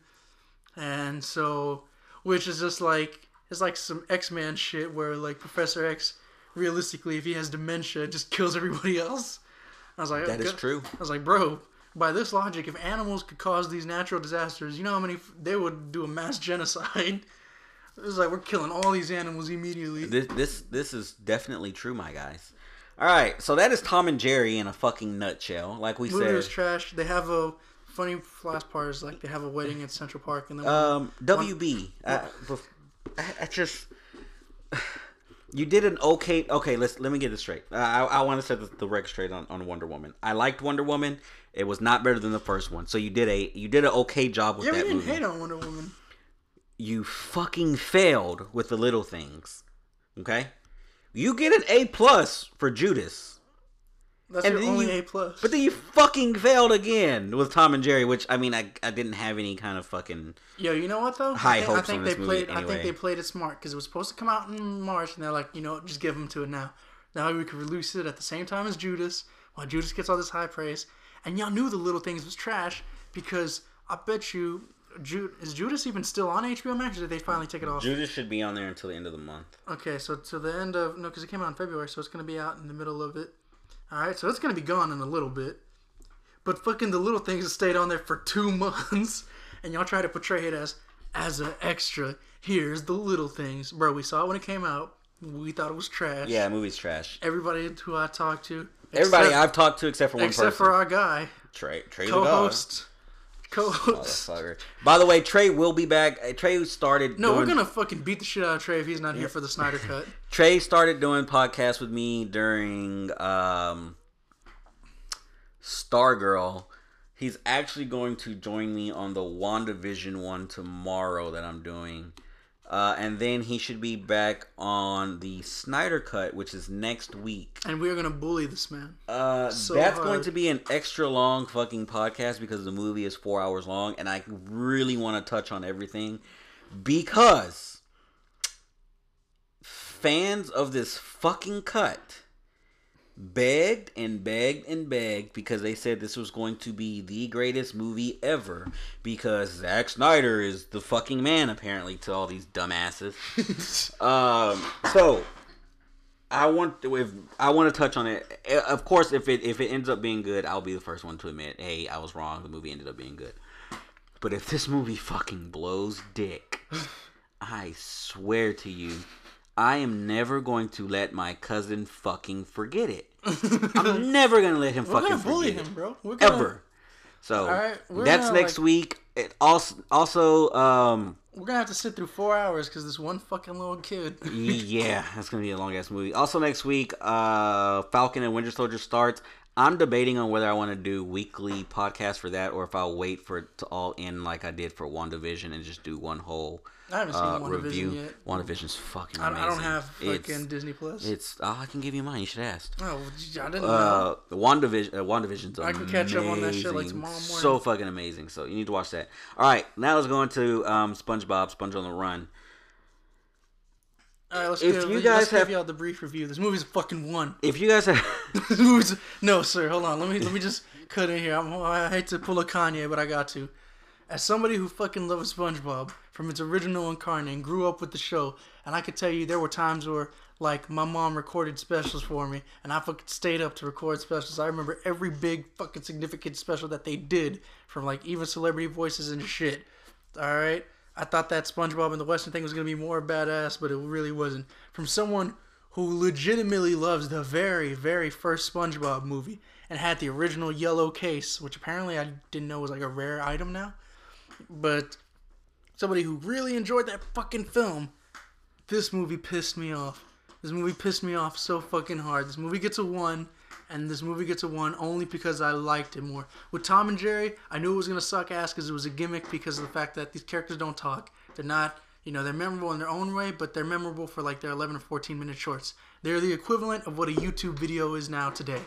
And so, which is just like, it's like some X Men shit where, like, Professor X, realistically, if he has dementia, it just kills everybody else. I was like, that is okay. true I was like, bro, by this logic, if animals could cause these natural disasters, you know how many they would do a mass <laughs> genocide. It was like we're killing all these animals immediately. this this this is definitely true my guys all right so that is Tom and Jerry in a fucking nutshell like we movie said was trash. They have a funny last part is like they have a wedding at Central Park and then Um, WB. I, bef- I, I just you did an okay. Okay, let's let me get this straight. Uh, I, I want to set the, the record straight on, on Wonder Woman. I liked Wonder Woman. It was not better than the first one. So you did a you did an okay job with yeah, we that didn't movie. hate on Wonder Woman. You fucking failed with the little things. Okay, you get an A plus for Judas. That's And your only you- A plus. But then you fucking failed again with Tom and Jerry, which I mean, I, I didn't have any kind of fucking Yo, you know what though? High I think, I hopes think on they this movie played. I think they played it smart because it was supposed to come out in March, and they're like, you know, what, just give them to it now. Now we can release it at the same time as Judas, while Judas gets all this high praise. And y'all knew the little things was trash because I bet you, Ju- is Judas even still on HBO Max, or did they finally take it off? Judas should be on there until the end of the month. Okay, so to the end of no, because it came out in February, so it's gonna be out in the middle of it. All right, so it's gonna be gone in a little bit. But fucking the little things have stayed on there for <laughs> two months, and y'all try to portray it as as an extra, here's the little things, bro. We saw it when it came out. We thought it was trash. Yeah, movie's trash. Everybody who I talked to, Everybody except- I've talked to except for one person. except person. for our guy, Trey. Trey the co-host, co-host. Motherfucker. By the way, Trey will be back. Uh, Trey started. No, we're gonna fucking beat the shit out of Trey if he's not here for the Snyder cut. <laughs> Trey started doing podcasts with me during um, Stargirl. He's actually going to join me on the WandaVision one tomorrow that I'm doing. Uh, and then he should be back on the Snyder Cut, which is next week. And we're gonna bully this man. Uh, So that's going to be an extra long fucking podcast because the movie is four hours long, and I really want to touch on everything because fans of this fucking cut begged and begged and begged because they said this was going to be the greatest movie ever because Zack Snyder is the fucking man apparently to all these dumbasses. <laughs> um, so I want to if I want to touch on it. Eh, Of course, if it if it ends up being good, I'll be the first one to admit, hey, I was wrong. The movie ended up being good. But if this movie fucking blows dick, <sighs> I swear to you, I am never going to let my cousin fucking forget it. <laughs> I'm never gonna let him We're fucking gonna bully forget him, bro. We're gonna, Ever. So that's gonna, next like- week. It also also um We're gonna have to sit through four hours because this one fucking little kid. <laughs> yeah, that's gonna be a long ass movie. Also next week, uh Falcon and Winter Soldier starts. I'm debating on whether I want to do weekly podcast for that or if I'll wait for it to all end like I did for WandaVision and just do one whole I haven't seen uh, WandaVision review. yet. WandaVision's fucking I, amazing. I don't have fucking it's, Disney Plus. it's oh, I can give you mine. You should ask. oh, I didn't know. Uh, WandaVision, uh, WandaVision's I can catch up on that shit, like, tomorrow morning. So fucking amazing. So you need to watch that. All right, now let's go into um, SpongeBob, Sponge on the Run. All right, let's if give, you guys give have- y'all the brief review. This movie's fucking one. If you guys have, <laughs> this movie's no, sir. Hold on. Let me let me just <laughs> cut in here. I'm, I hate to pull a Kanye, but I got to. As somebody who fucking loves SpongeBob from its original incarnate and grew up with the show, and I could tell you there were times where like my mom recorded specials for me, and I fucking stayed up to record specials. I remember every big fucking significant special that they did from like even celebrity voices and shit. All right. I thought that SpongeBob and the Western thing was gonna be more badass, but it really wasn't. From someone who legitimately loves the very, very first SpongeBob movie and had the original yellow case, which apparently I didn't know was like a rare item now. But somebody who really enjoyed that fucking film, this movie pissed me off. This movie pissed me off so fucking hard. This movie gets a one, and this movie gets a one only because I liked it more. With Tom and Jerry, I knew it was gonna suck ass because it was a gimmick because of the fact that these characters don't talk. They're not, you know, they're memorable in their own way, but they're memorable for like their 11 or 14 minute shorts. They're the equivalent of what a YouTube video is now today.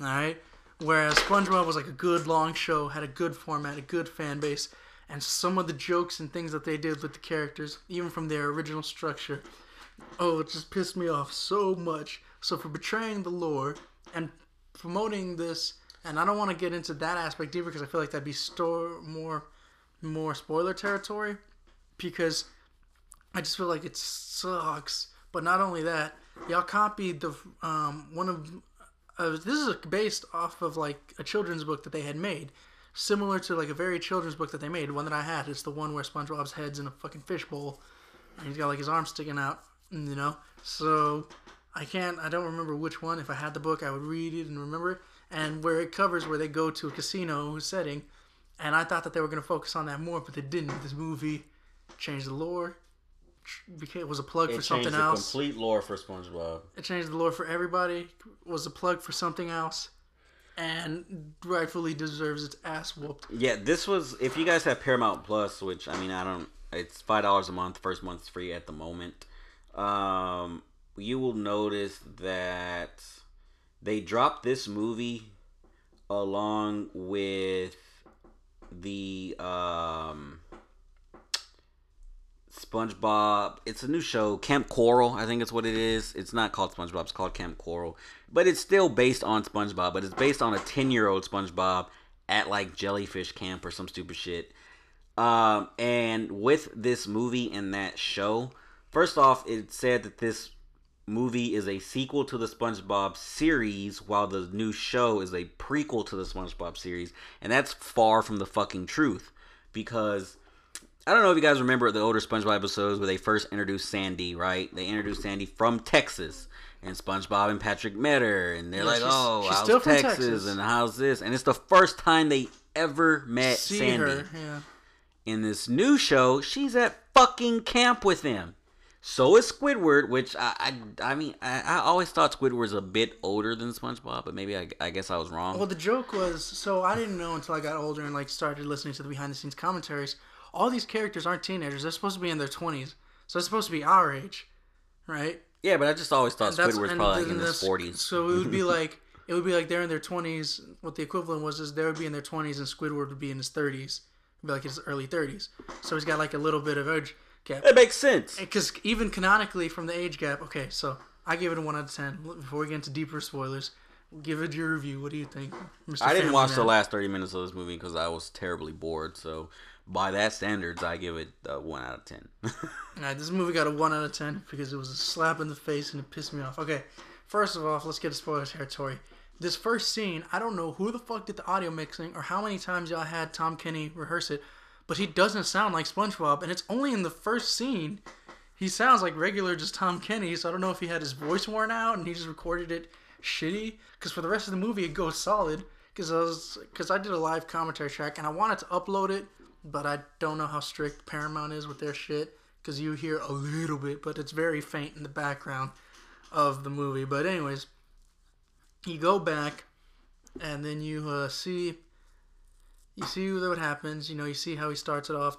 All right. Whereas SpongeBob was like a good long show, had a good format, a good fan base, and some of the jokes and things that they did with the characters, even from their original structure, oh, it just pissed me off so much. So for betraying the lore and promoting this, and I don't want to get into that aspect either because I feel like that'd be store more, more spoiler territory, because I just feel like it sucks. But not only that, y'all copied the um, one of uh, this is based off of like a children's book that they had made, similar to like a very children's book that they made. One that I had. It's the one where SpongeBob's head's in a fucking fishbowl, and he's got like his arm sticking out. You know, so I can't. I don't remember which one. If I had the book, I would read it and remember it. And where it covers where they go to a casino setting, and I thought that they were gonna focus on that more, but they didn't. This movie changed the lore. Became was a plug it for changed something the else. complete lore for SpongeBob. It changed the lore for everybody. Was a plug for something else, and rightfully deserves its ass whooped. Yeah, this was if you guys have Paramount Plus, which I mean I don't it's five dollars a month, first month's free at the moment. Um you will notice that they dropped this movie along with the um SpongeBob. It's a new show, Camp Coral. I think it's what it is. It's not called SpongeBob. It's called Camp Coral, but it's still based on SpongeBob. But it's based on a ten-year-old SpongeBob at like jellyfish camp or some stupid shit. Um, and with this movie and that show, first off, it said that this movie is a sequel to the SpongeBob series, while the new show is a prequel to the SpongeBob series, and that's far from the fucking truth because I don't know if you guys remember the older SpongeBob episodes where they first introduced Sandy, right? They introduced Sandy from Texas, and SpongeBob and Patrick met her, and they're Yeah, like, she's- "Oh, she's how's still from Texas, Texas. and how's this?" And it's the first time they ever met See Sandy. her, yeah. In this new show, she's at fucking camp with them. So is Squidward, which I I, I mean I, I always thought Squidward was a bit older than SpongeBob, but maybe I, I guess I was wrong. Well, the joke was so I didn't know until I got older and like started listening to the behind the scenes commentaries. All these characters aren't teenagers; they're supposed to be in their twenties, so they're supposed to be our age, right? yeah, but I just always thought That's- Squidward was and probably like in his forties. So it would be <laughs> like it would be like they're in their twenties. What the equivalent was is they would be in their twenties, and Squidward would be in his thirties, be like his early thirties. So he's got like a little bit of age gap. It makes sense. Because even canonically, from the age gap, okay, so I give it a one out of ten. Before we get into deeper spoilers, give it your review. What do you think, Mr. I didn't Family watch the last thirty minutes of this movie because I was terribly bored. So by that standards, I give it a one out of ten. <laughs> Alright, this movie got a 1 out of 10 because it was a slap in the face and it pissed me off. Okay, first of all, let's get to spoiler territory. This first scene, I don't know who the fuck did the audio mixing or how many times y'all had Tom Kenny rehearse it, but he doesn't sound like SpongeBob, and it's only in the first scene. He sounds like regular just Tom Kenny, so I don't know if he had his voice worn out and he just recorded it shitty. Because for the rest of the movie, it goes solid. Because I was, because I did a live commentary track and I wanted to upload it, but I don't know how strict Paramount is with their shit because you hear a little bit, but it's very faint in the background of the movie. But, anyways, you go back and then you uh, see. You see what happens, you know, you see how he starts it off,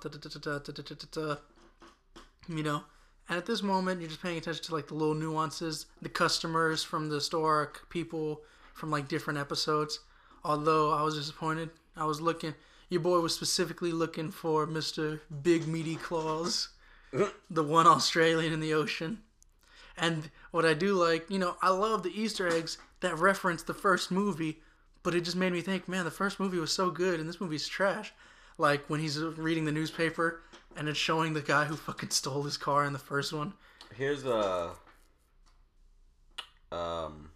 you know, and at this moment, you're just paying attention to like the little nuances, the customers from the store, people from like different episodes. Although I was disappointed, I was looking, your boy was specifically looking for Mr. Big Meaty Claws, the one Australian in the ocean. And what I do like, you know, I love the Easter eggs that reference the first movie, but it just made me think, man, the first movie was so good and this movie's trash. Like when he's reading the newspaper and it's showing the guy who fucking stole his car in the first one. Here's a um,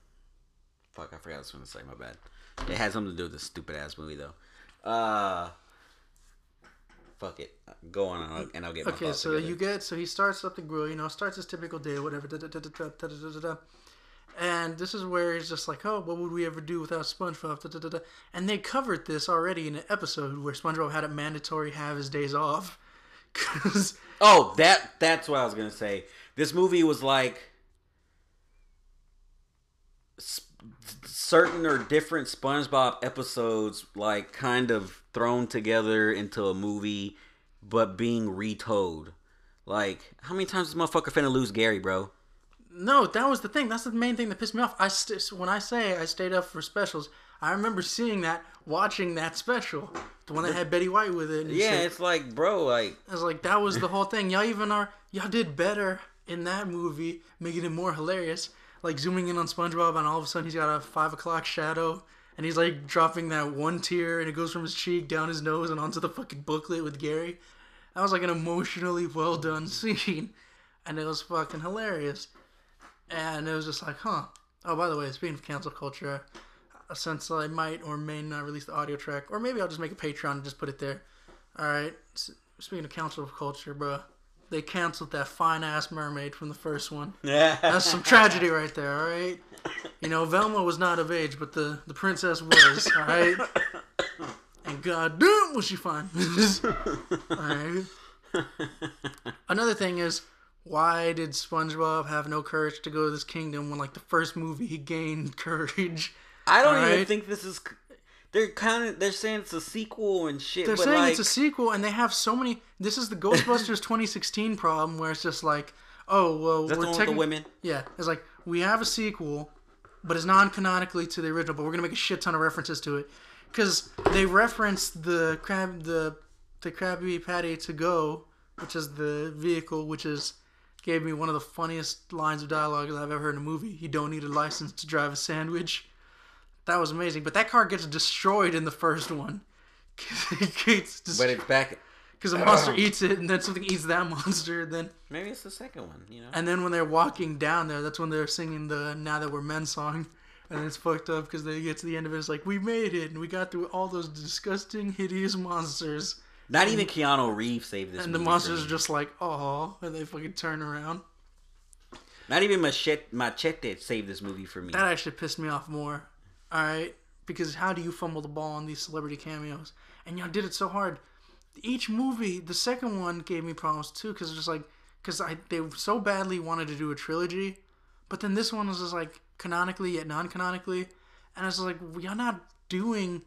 fuck, I forgot what I was going to say. My bad. It had something to do with this stupid ass movie though. Uh, fuck it. Go on, and I'll, and I'll get my Okay, so together. you get so he starts up the grill, you know, starts his typical day, whatever. Da, da, da, da, da, da, da, da, da. And this is where he's just like, oh, what would we ever do without SpongeBob? Da, da, da, da. And they covered this already in an episode where SpongeBob had it mandatory have his days off. <laughs> Cause Oh, that that's what I was gonna say. This movie was like certain or different SpongeBob episodes, like kind of thrown together into a movie, but being retold. Like, how many times is this motherfucker finna lose Gary, bro? no, that was the thing. That's the main thing that pissed me off. I st- when I say I stayed up for specials, I remember seeing that, watching that special, the one that had Betty White with it. And Yeah, shit. it's like, bro, like, I was like, that was the whole thing. Y'all even are y'all did better in that movie, making it more hilarious. Like zooming in on SpongeBob, and all of a sudden he's got a five o'clock shadow, and he's like dropping that one tear, and it goes from his cheek down his nose and onto the fucking booklet with Gary. That was like an emotionally well done <laughs> scene, and it was fucking hilarious. And it was just like, huh. Oh, by the way, speaking of cancel culture, uh, since I might or may not release the audio track, or maybe I'll just make a Patreon and just put it there. All right. Speaking of cancel culture, bro, they canceled that fine ass mermaid from the first one. Yeah. That's some tragedy right there. All right. You know, Velma was not of age, but the the princess was. All right. And goddamn, was she fine. <laughs> all right. Another thing is, why did SpongeBob have no courage to go to this kingdom when, like, the first movie he gained <laughs> courage? I don't even think this is. They're kind of. They're saying it's a sequel and shit. They're saying like, it's a sequel, and they have so many. This is the Ghostbusters <laughs> 2016 problem, where it's just like, oh well, Is that the we're with the women? Yeah, it's like we have a sequel, but it's non-canonically to the original, but we're gonna make a shit ton of references to it, because they reference the crab, the the Krabby Patty to go, which is the vehicle, which is gave me one of the funniest lines of dialogue that I've ever heard in a movie. You don't need a license to drive a sandwich. That was amazing, but that car gets destroyed in the first one. <laughs> Because But it's back. Because a monster oh. eats it, and then something eats that <laughs> monster. Then Maybe it's the second one. You know. and then when they're walking down there, that's when they're singing the "Now That We're Men" song, and it's fucked up because they get to the end of it, it's like we made it, and we got through all those disgusting, hideous monsters, Not even Keanu Reeves saved this. and the movie for monsters are just like, oh, and they fucking turn around. Not even Machete, Machete saved this movie for me. That actually pissed me off more. All right, because how do you fumble the ball on these celebrity cameos? And y'all did it so hard. Each movie, the second one gave me problems too, because just like, because I they so badly wanted to do a trilogy, but then this one was just like canonically yet non-canonically, and I was like, y'all not doing,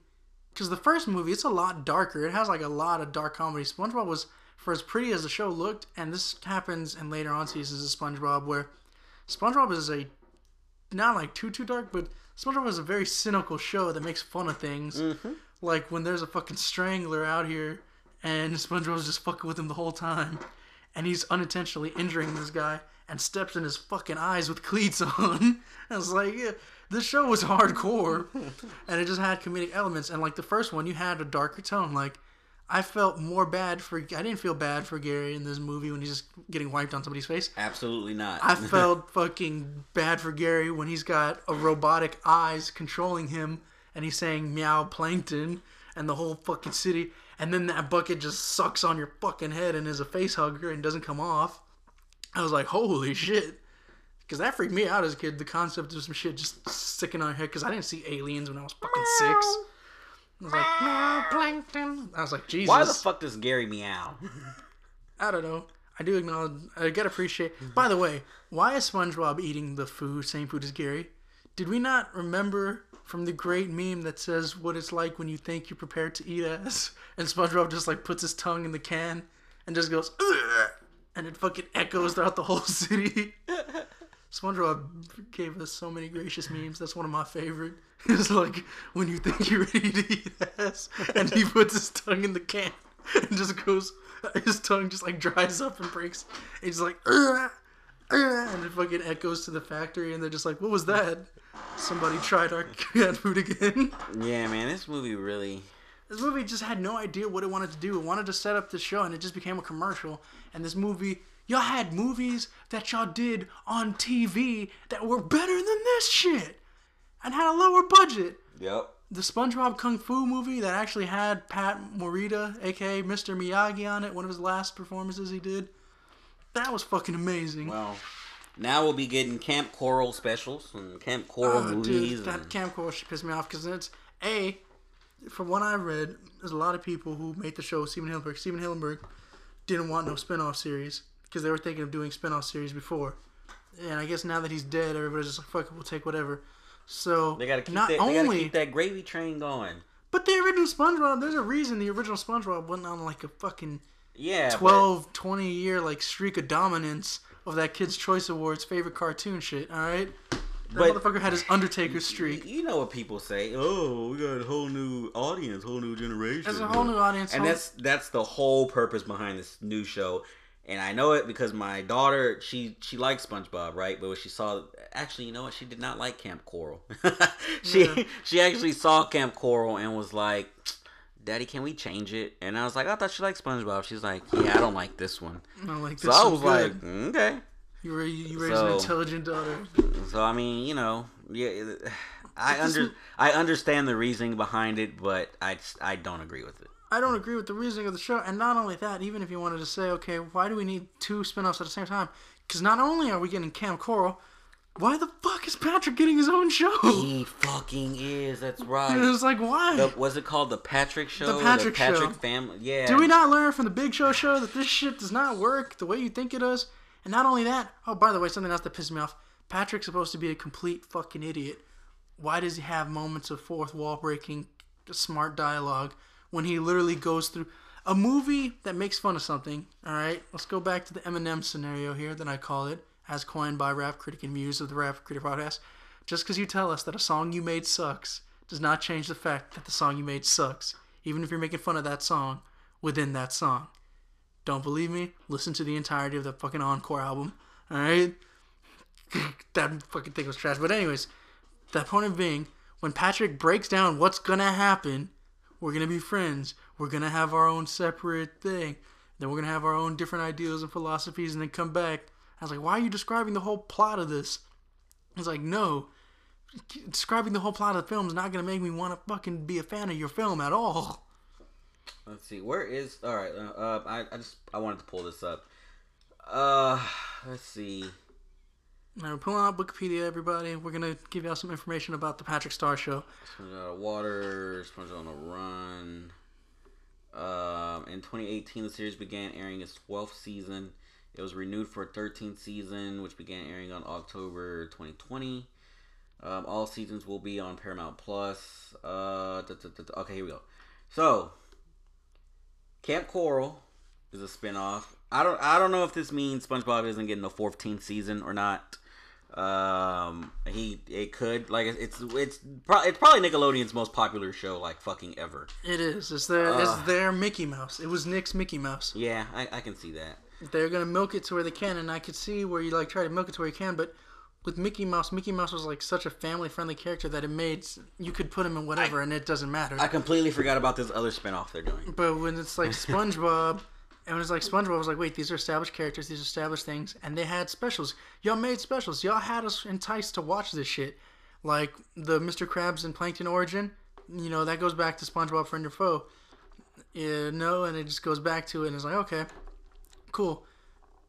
because the first movie it's a lot darker. It has like a lot of dark comedy. SpongeBob was for as pretty as the show looked, and this happens in later on seasons of SpongeBob where SpongeBob is a not like too too dark, but SpongeBob is a very cynical show that makes fun of things. Mm-hmm. Like when there's a fucking strangler out here, and <laughs> SpongeBob's just fucking with him the whole time, and he's unintentionally injuring this guy and steps in his fucking eyes with cleats <laughs> on. I was like, yeah, this show was hardcore, <laughs> and it just had comedic elements. And like the first one, you had a darker tone. Like I felt more bad for. I didn't feel bad for Gary in this movie when he's just getting wiped on somebody's face. Absolutely not. I <laughs> felt fucking bad for Gary when he's got a robotic eyes controlling him and he's saying meow plankton and the whole fucking city and then that bucket just sucks on your fucking head and is a face hugger and doesn't come off. I was like, holy shit. Because that freaked me out as a kid, the concept of some shit just sticking on your head. Because I didn't see aliens when I was fucking six. I was like, meow plankton. I was like, Jesus. Why the fuck does Gary meow? <laughs> I don't know. I do acknowledge. I gotta appreciate. By the way, why is SpongeBob eating the food, same food as Gary? Did we not remember from the great meme that says what it's like when you think you're prepared to eat ass, <laughs> and SpongeBob just like puts his tongue in the can and just goes, "Ugh," and it fucking echoes throughout the whole <laughs> city. SpongeBob gave us so many gracious memes. That's one of my favorite. <laughs> It's like when you think you're ready to eat ass, and he puts his tongue in the can and just goes. His tongue just like dries up and breaks. He's like, and it fucking echoes to the factory, and they're just like, "What was that? Somebody tried our <laughs> cat food again." yeah, man, this movie really. This movie just had no idea what it wanted to do. It wanted to set up the show, and it just became a commercial. And this movie, y'all had movies that y'all did on TV that were better than this shit, and had a lower budget. Yep. The SpongeBob Kung Fu movie that actually had Pat Morita, aka Mr. Miyagi, on it, one of his last performances he did. That was fucking amazing. Well, now we'll be getting Camp Coral specials and Camp Coral Oh, movies. dude, that and- Camp Coral shit pissed me off because it's a. From what I read, there's a lot of people who made the show. Stephen Hillenburg. Stephen Hillenburg didn't want no spin-off series because they were thinking of doing spin-off series before. And I guess now that he's dead, everybody's just like, "Fuck it, we'll take whatever." So they gotta keep not that. only, gotta keep that gravy train going. but the original SpongeBob. There's a reason the original SpongeBob went on like a fucking Yeah. but- 12, 20 year like streak of dominance of that Kids Choice Awards favorite cartoon shit. All right, that But- motherfucker had his Undertaker streak. You know what people say? Oh, we got a whole new audience, whole new generation. There's a whole new audience. and whole- that's that's the whole purpose behind this new show. And I know it because my daughter she she likes SpongeBob, right? But when she saw, actually, you know what? She did not like Camp Coral. <laughs> she Yeah. she actually saw Camp Coral and was like, "Daddy, can we change it?" And I was like, "I thought she liked SpongeBob." She's like, "Yeah, I don't like this one." I'm like, So I was good. like, "Okay." you, you raised So- an intelligent daughter. So I mean, you know, yeah, <sighs> I under I understand the reasoning behind it, but I I don't agree with it. I don't agree with the reasoning of the show, and not only that, even if you wanted to say, okay, why do we need two spin-offs at the same time? Because not only are we getting Cam Coral, why the fuck is Patrick getting his own show? He fucking is. That's <laughs> right. it's like, why? The, was it called the Patrick Show? The Patrick Show. family. Yeah. Do we not learn from the Big Show show that this shit does not work the way you think it does? And not only that, oh, by the way, something else that pisses me off. Patrick's supposed to be a complete fucking idiot. Why does he have moments of fourth wall breaking, smart dialogue when he literally goes through a movie that makes fun of something? All right, let's go back to the Eminem scenario here that I call it, as coined by Rap Critic and Muse of the Rap Critic podcast. Just because you tell us that a song you made sucks does not change the fact that the song you made sucks, even if you're making fun of that song within that song. Don't believe me? Listen to the entirety of the fucking encore album. Alright? <laughs> that fucking thing was trash. But anyways, that point of being, when Patrick breaks down what's gonna happen, we're gonna be friends. We're gonna have our own separate thing. Then we're gonna have our own different ideals and philosophies and then come back. I was like, why are you describing the whole plot of this? He's like, no. Describing the whole plot of the film is not gonna make me want to fucking be a fan of your film at all. Let's see. Where is all right? Uh, uh, I I just I wanted to pull this up. Uh, let's see. Now we're pulling out Wikipedia, everybody. We're gonna give y'all some information about the Patrick Star Show. Sponge out of water. Sponge on the run. Um, in 2018, the series began airing its 12th season. It was renewed for a 13th season, which began airing on October 2020. Um, all seasons will be on Paramount Plus. Uh, okay, here we go. So, Camp Coral is a spinoff. I don't I don't know if this means SpongeBob isn't getting a 14th season or not. Um, he it could like it's it's pro- it's probably Nickelodeon's most popular show like fucking ever. It is. It's their it's their Mickey Mouse. It was Nick's Mickey Mouse. Yeah, I, I can see that. They're gonna milk it to where they can, and I could see where you like try to milk it to where you can, but with Mickey Mouse, Mickey Mouse was like such a family friendly character that it made you could put him in whatever, and it doesn't matter. I completely forgot about this other spinoff they're doing. But when it's like <laughs> SpongeBob, and it was like SpongeBob was like, wait, these are established characters, these are established things, and they had specials. Y'all made specials. Y'all had us enticed to watch this shit. Like the Mr. Krabs and Plankton origin, you know, that goes back to SpongeBob Friend or Foe. Yeah, no, and it just goes back to it, and it's like, okay, cool.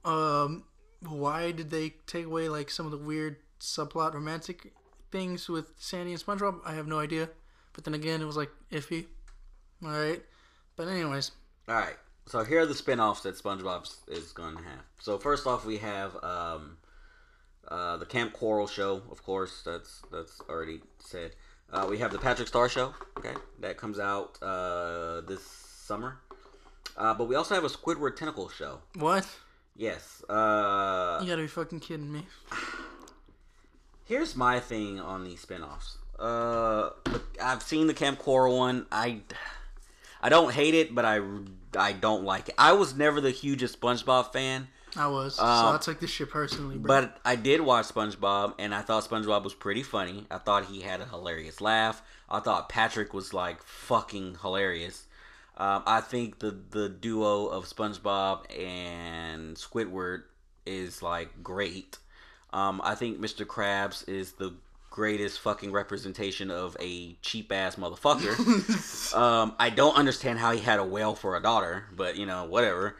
Um, why did they take away like some of the weird subplot romantic things with Sandy and SpongeBob? I have no idea. But then again, it was like iffy. All right. But anyways, All right. So here are the spin-offs that SpongeBob is going to have. So first off, we have um, uh, the Camp Coral show. Of course, that's that's already said. Uh, we have the Patrick Star show. Okay, that comes out uh, this summer. Uh, but we also have a Squidward Tentacle show. what? Yes. Uh, You gotta be fucking kidding me. <sighs> here's my thing on these spin-offs. Uh, I've seen the Camp Coral one. I, I don't hate it, but I, I don't like it. I was never the hugest SpongeBob fan, I was. so Um, I took this shit personally, bro. but I did watch SpongeBob, and I thought SpongeBob was pretty funny. I thought he had a hilarious laugh. I thought Patrick was like fucking hilarious. Um, I think the the duo of SpongeBob and Squidward is like great. Um, I think Mr. Krabs is the greatest fucking representation of a cheap ass motherfucker. <laughs> um, I don't understand how he had a whale for a daughter, but you know, whatever.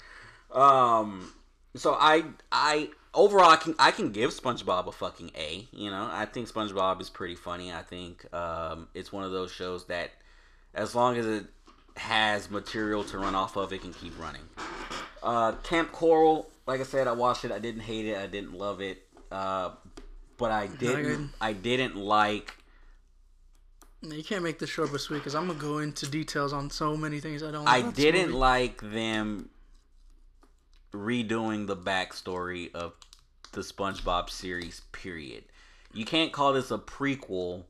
Um, so I I overall I can I can give SpongeBob a fucking A. You know, I think SpongeBob is pretty funny. I think um, it's one of those shows that as long as it has material to run off of, it can keep running. Uh, Camp Coral, like I said, I watched it. I didn't hate it. I didn't love it. Uh, but I didn't. I didn't like. You can't make this short but sweet because I'm gonna go into details on so many things I don't. like I didn't movie. like them redoing the backstory of the SpongeBob series. Period. You can't call this a prequel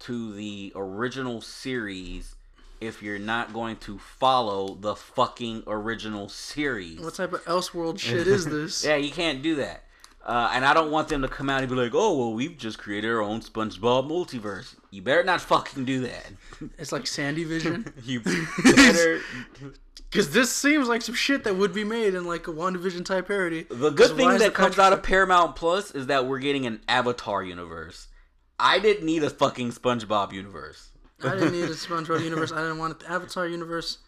to the original series if you're not going to follow the fucking original series. What type of Elseworld shit <laughs> is this? Yeah, you can't do that. Uh, and I don't want them to come out and be like, "Oh, well, we've just created our own SpongeBob multiverse." You better not fucking do that. It's like Sandy Vision. <laughs> you <laughs> better. Because this seems like some shit that would be made in like a WandaVision type parody. The good thing that comes out of Paramount Plus is that we're getting an Avatar universe. I didn't need a fucking SpongeBob universe. I didn't need a <laughs> SpongeBob universe. I didn't want the Avatar universe.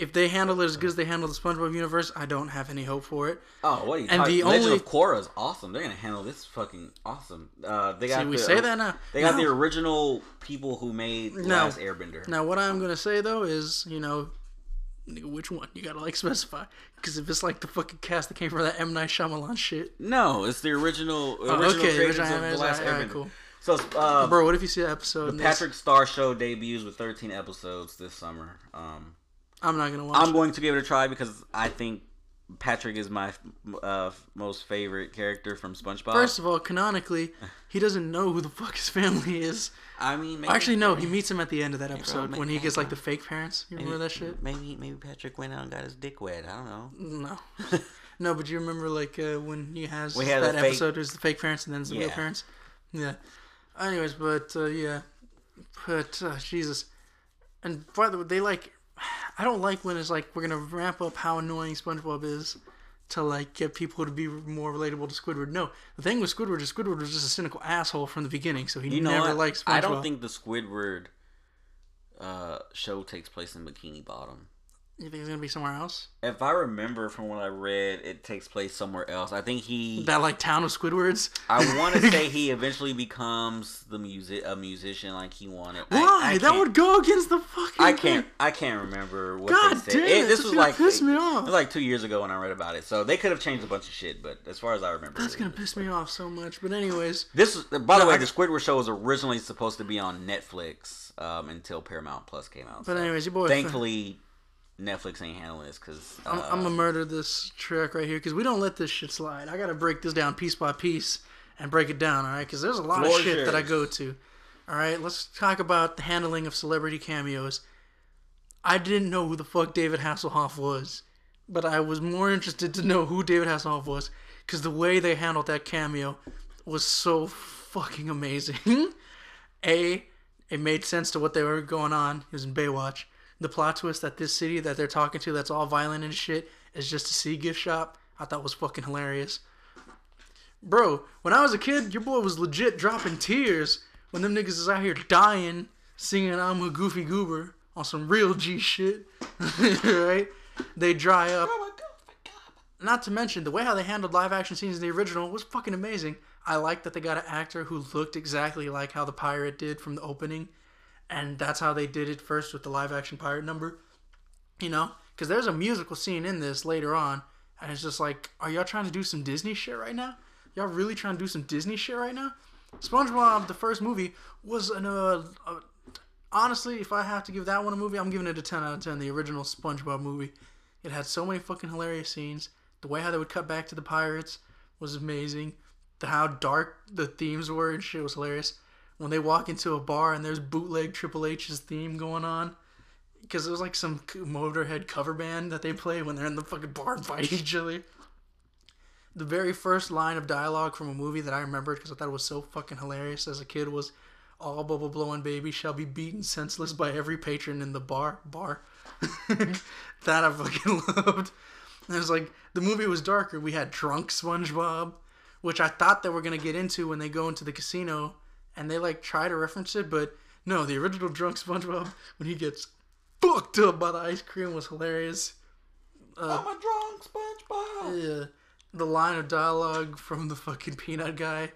If they handle it as good as they handle the SpongeBob universe, I don't have any hope for it. Oh, what are you And talking? the Legend only- of Korra is awesome. They're gonna handle this fucking awesome. Uh, they got See, we the, say that now. They got No. the original people who made No. Last Airbender. Now, what I'm gonna say though is, you know, which one you gotta like specify? Because if it's like the fucking cast that came from that M Night Shyamalan shit, No, it's the original original Oh, okay, creators original of the Last Airbender. cool. So, uh, bro, what if you see that episode? the Patrick Star Show debuts with 13 episodes this summer. Um, I'm not gonna watch. I'm it. going to give it a try because I think Patrick is my uh, most favorite character from SpongeBob. First of all, canonically, he doesn't know who the fuck his family is. I mean, maybe, Actually, no, he meets him at the end of that episode ma- when he gets like the fake parents. You remember that shit? Maybe maybe Patrick went out and got his dick wet. I don't know. No, <laughs> no, but you remember like uh, when he has We had that the fake- episode? There's the fake parents and then the real parents. Yeah. Anyways, but uh, yeah, but uh, Jesus, and by the way, they like. I don't like when it's like we're gonna ramp up how annoying SpongeBob is to like get people to be more relatable to Squidward. No, the thing with Squidward is Squidward was just a cynical asshole from the beginning, so he You know never what? liked SpongeBob. I don't think the Squidward uh, show takes place in Bikini Bottom. You think it's gonna be somewhere else? If I remember from what I read, it takes place somewhere else. I think he. That like town of Squidwards. I want to <laughs> say he eventually becomes the music a musician like he wanted. Why? I that would go against the fucking. I can't. I can't remember what God they said. damn It- it, this was like piss me it off. was like two years ago when I read about it. So they could have changed a bunch of shit, but as far as I remember, That's it- gonna piss me off so much. But anyways, This is, by the way, I- the Squidward show was originally supposed to be on Netflix um, until Paramount Plus came out. But So anyways, your boy- Thankfully, Netflix ain't handling this because I'm, uh, I'm gonna murder this track right here because we don't let this shit slide. I gotta break this down piece by piece and break it down. All right, because there's a lot of shit that I go to. All right, let's talk about the handling of celebrity cameos. I didn't know who the fuck David Hasselhoff was, but I was more interested to know who David Hasselhoff was because the way they handled that cameo was so fucking amazing. <laughs> A, it made sense to what they were going on. He was in Baywatch. The plot twist that this city that they're talking to, that's all violent and shit, is just a sea gift shop. I thought was fucking hilarious. Bro, when I was a kid, your boy was legit dropping tears when them niggas is out here dying, singing I'm a goofy goober on some real G shit. <laughs> right? They dry up. Not to mention the way how they handled live action scenes in the original was fucking amazing. I like that they got an actor who looked exactly like how the pirate did from the opening, and that's how they did it first with the live action pirate number. You know, because there's a musical scene in this later on, and it's just like, are y'all trying to do some Disney shit right now? Y'all really trying to do some Disney shit right now? SpongeBob, the first movie, was an uh, uh, honestly, if I have to give that one a movie, I'm giving it a 10 out of 10. The original SpongeBob movie. It had so many fucking hilarious scenes. The way how they would cut back to the pirates was amazing. The how dark the themes were and shit was hilarious. When they walk into a bar and there's bootleg Triple H's theme going on, because it was like some Motorhead cover band that they play when they're in the fucking bar and fight each other. The very first line of dialogue from a movie that I remembered because I thought it was so fucking hilarious as a kid was, "All bubble blowing babies shall be beaten senseless by every patron in the bar." Bar. <laughs> that I fucking <laughs> loved. It was like the movie was darker. We had drunk SpongeBob, which I thought they were gonna get into when they go into the casino, and they like try to reference it, but no, the original drunk SpongeBob when he gets fucked up by the ice cream was hilarious. Uh, I'm a drunk SpongeBob. Yeah, the line of dialogue from the fucking peanut guy.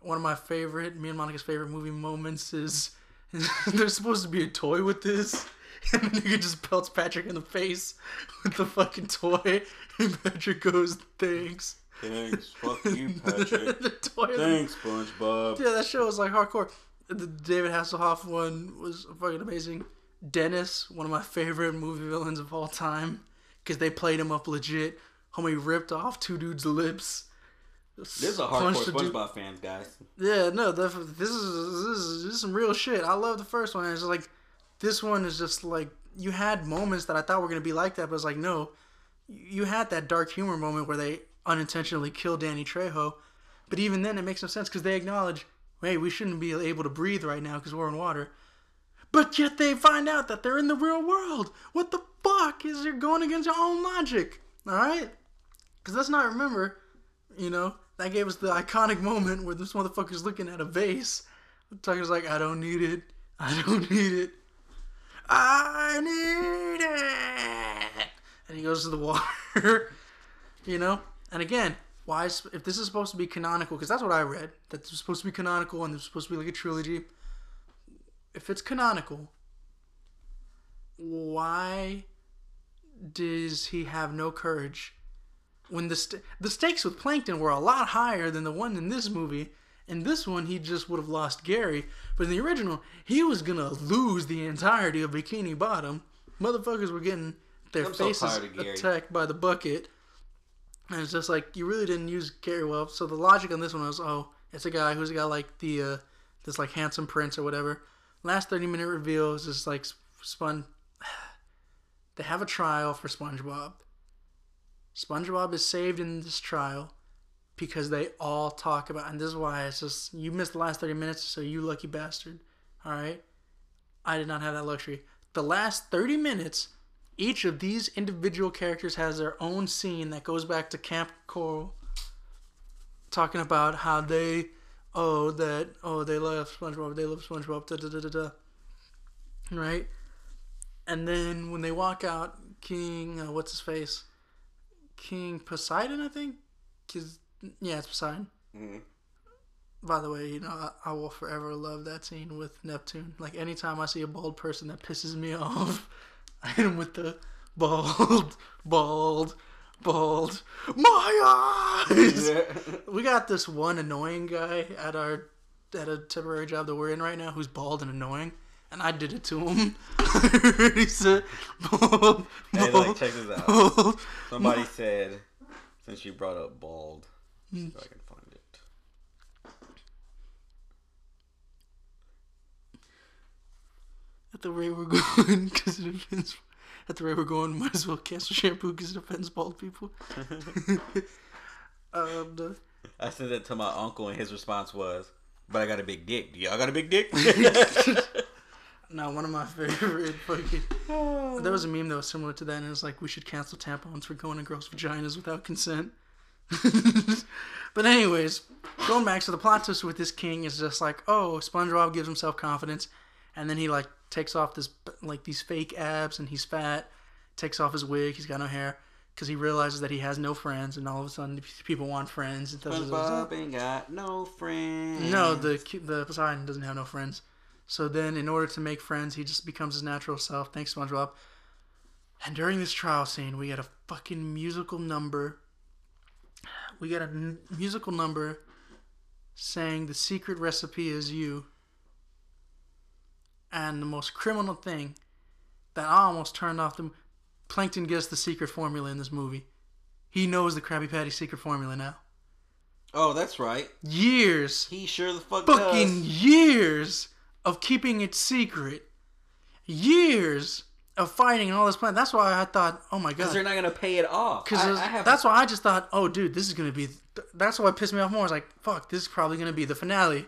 One of my favorite, me and Monica's favorite movie moments is <laughs> there's supposed to be a toy with this. <laughs> And the nigga just pelts Patrick in the face with the fucking toy. <laughs> And Patrick goes, thanks. Thanks, fuck <laughs> you, Patrick. the toy. Thanks, SpongeBob. Yeah, that show was like hardcore. The David Hasselhoff one was fucking amazing. Dennis, one of my favorite movie villains of all time, because they played him up legit. Homie ripped off two dudes' lips. This is a hardcore Punched the dude- SpongeBob fan, guys. Yeah, no, the, this is this is this is some real shit. I love the first one. It's like this one is just like you had moments that I thought were gonna be like that, but it's like no, you had that dark humor moment where they unintentionally kill Danny Trejo, but even then it makes no sense because they acknowledge, hey, we shouldn't be able to breathe right now because we're in water. But yet they find out that they're in the real world. What the fuck is you're going against your own logic? All right, because let's not remember, you know, that gave us the iconic moment where this motherfucker's looking at a vase. Tucker's like, I don't need it. I don't <laughs> need it. I need it. And he goes to the water, <laughs> you know? And again, why, is- if this is supposed to be canonical, because that's what I read, that this was supposed to be canonical and was supposed to be like a trilogy. If it's canonical, why does he have no courage when the st- the stakes with Plankton were a lot higher than the one in this movie. In this one, he just would have lost Gary, but in the original, he was gonna lose the entirety of Bikini Bottom. Motherfuckers were getting their I'm faces Gary. attacked by the bucket, and it's just like you really didn't use Gary well. So the logic on this one was, oh, it's a guy who's got like the uh, this like handsome prince or whatever. Last thirty minute reveal is just like spun. <sighs> They have a trial for SpongeBob. SpongeBob is saved in this trial because they all talk about, and this is why it's just you missed the last thirty minutes, so you lucky bastard. All right, I did not have that luxury. The last thirty minutes, each of these individual characters has their own scene that goes back to Camp Coral, talking about how they, oh that, oh they love SpongeBob, they love SpongeBob, da da da da da. Right, and then when they walk out, King, uh, what's his face? King Poseidon, I think. Cause yeah, it's Poseidon. Mhm. By the way, you know I, I will forever love that scene with Neptune. Like anytime I see a bald person that pisses me <laughs> off, <laughs> Him with the bald, bald, bald. My eyes. we got this one annoying guy at our at a temporary job that we're in right now who's bald and annoying, and I did it to him. <laughs> he said, bald, Hey, bald, like, check this out. bald. Somebody said, since you brought up bald, hmm. see if I can find it. At the rate we're <laughs> going, because it offends. At the rate we're going, might as well cancel shampoo because it offends bald people. <laughs> um, the, I sent it to my uncle, and his response was, "But I got a big dick. Do y'all got a big dick?" <laughs> now, one of my favorite fucking. There was a meme that was similar to that, and it was like, we should cancel tampons for going in girls' vaginas without consent. but, anyways, going back, so the plot twist with this king is just like, oh, SpongeBob gives himself confidence, and then he, like, takes off this, like, these fake abs, and he's fat, takes off his wig, he's got no hair, because he realizes that he has no friends, and all of a sudden, people want friends. And SpongeBob ain't got no friends. no, the the Poseidon doesn't have no friends. So then, in order to make friends, he just becomes his natural self. Thanks, SpongeBob. And during this trial scene, we get a fucking musical number. We get a n- musical number saying the secret recipe is you. And the most criminal thing that I almost turned off the Plankton gets the secret formula in this movie. He knows the Krabby Patty secret formula now. Oh, that's right. Years He sure the fuck fucking does. years of keeping it secret. Years of fighting and all this plan. That's why I thought, oh my god, Because they're not gonna pay it off. Because I, I have that's why I just thought, oh dude, this is gonna be. That's what pissed me off more. I was like, fuck, this is probably gonna be the finale.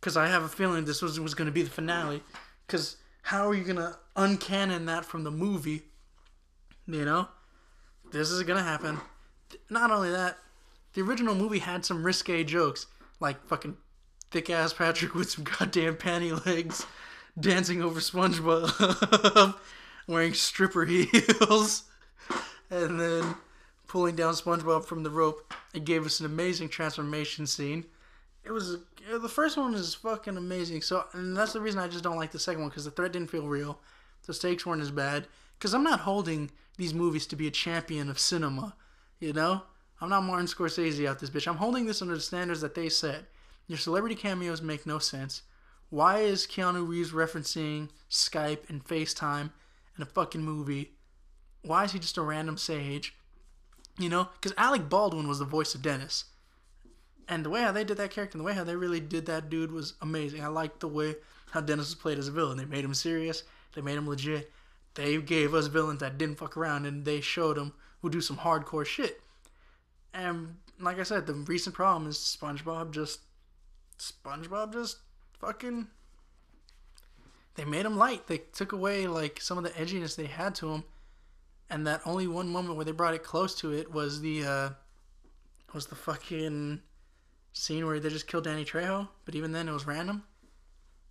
Because I have a feeling this was was gonna be the finale. Because how are you gonna uncanon that from the movie? You know, this is gonna happen. Not only that, the original movie had some risque jokes, like fucking thick ass Patrick with some <laughs> goddamn panty legs dancing over SpongeBob, <laughs> wearing stripper <laughs> heels, and then pulling down SpongeBob from the rope. It gave us an amazing transformation scene. It was the first one is fucking amazing. So, and that's the reason I just don't like the second one because the threat didn't feel real. The stakes weren't as bad. Because I'm not holding these movies to be a champion of cinema. You know, I'm not Martin Scorsese out this bitch. I'm holding this under the standards that they set. Your celebrity cameos make no sense. Why is Keanu Reeves referencing Skype and FaceTime in a fucking movie? Why is he just a random sage? You know, because Alec Baldwin was the voice of Dennis and the way how they did that character and the way how they really did that dude was amazing. I liked the way how Dennis was played as a villain. They made him serious. They made him legit. They gave us villains that didn't fuck around and they showed them who do some hardcore shit. And like I said, the recent problem is SpongeBob just SpongeBob just fucking they made him light. They took away like some of the edginess they had to him. And that only one moment where they brought it close to it was the uh was the fucking scene where they just killed Danny Trejo, but even then it was random.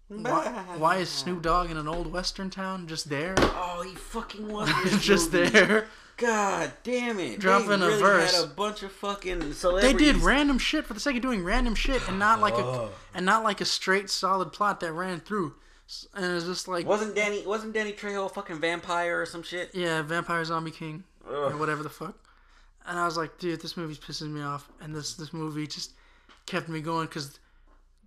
Why, why is Snoop Dogg in an old western town just there? Oh, he fucking was <laughs> just movie. there. God damn it! Dropping they a verse. Had a bunch of fucking celebrities. They did random shit for the sake of doing random shit and not like a Oh. and not like a straight solid plot that ran through. And it's just like Wasn't Danny? Wasn't Danny Trejo a fucking vampire or some shit? yeah, Vampire Zombie King or whatever the fuck. And I was like, dude, this movie's pissing me off. And this this movie just kept me going because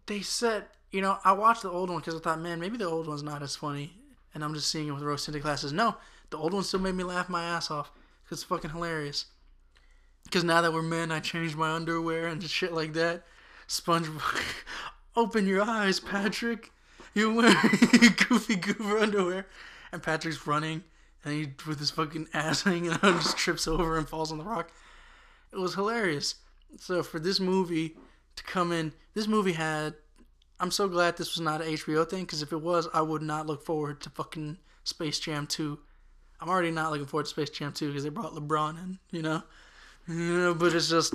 they said, you know, I watched the old one because I thought, man, maybe the old one's not as funny, and I'm just seeing it with rose tinted glasses. No, the old one still made me laugh my ass off because it's fucking hilarious. Because now that we're men, I changed my underwear and shit like that. SpongeBob, <laughs> open your eyes, Patrick. You're wearing <laughs> goofy goober underwear, and Patrick's running, and he with his fucking ass hanging out, <laughs> just trips over and falls on the rock. It was hilarious. So for this movie to come in, this movie had. I'm so glad this was not an HBO thing because if it was, I would not look forward to fucking Space Jam 2. I'm already not looking forward to Space Jam 2 because they brought LeBron in, you know? But it's just.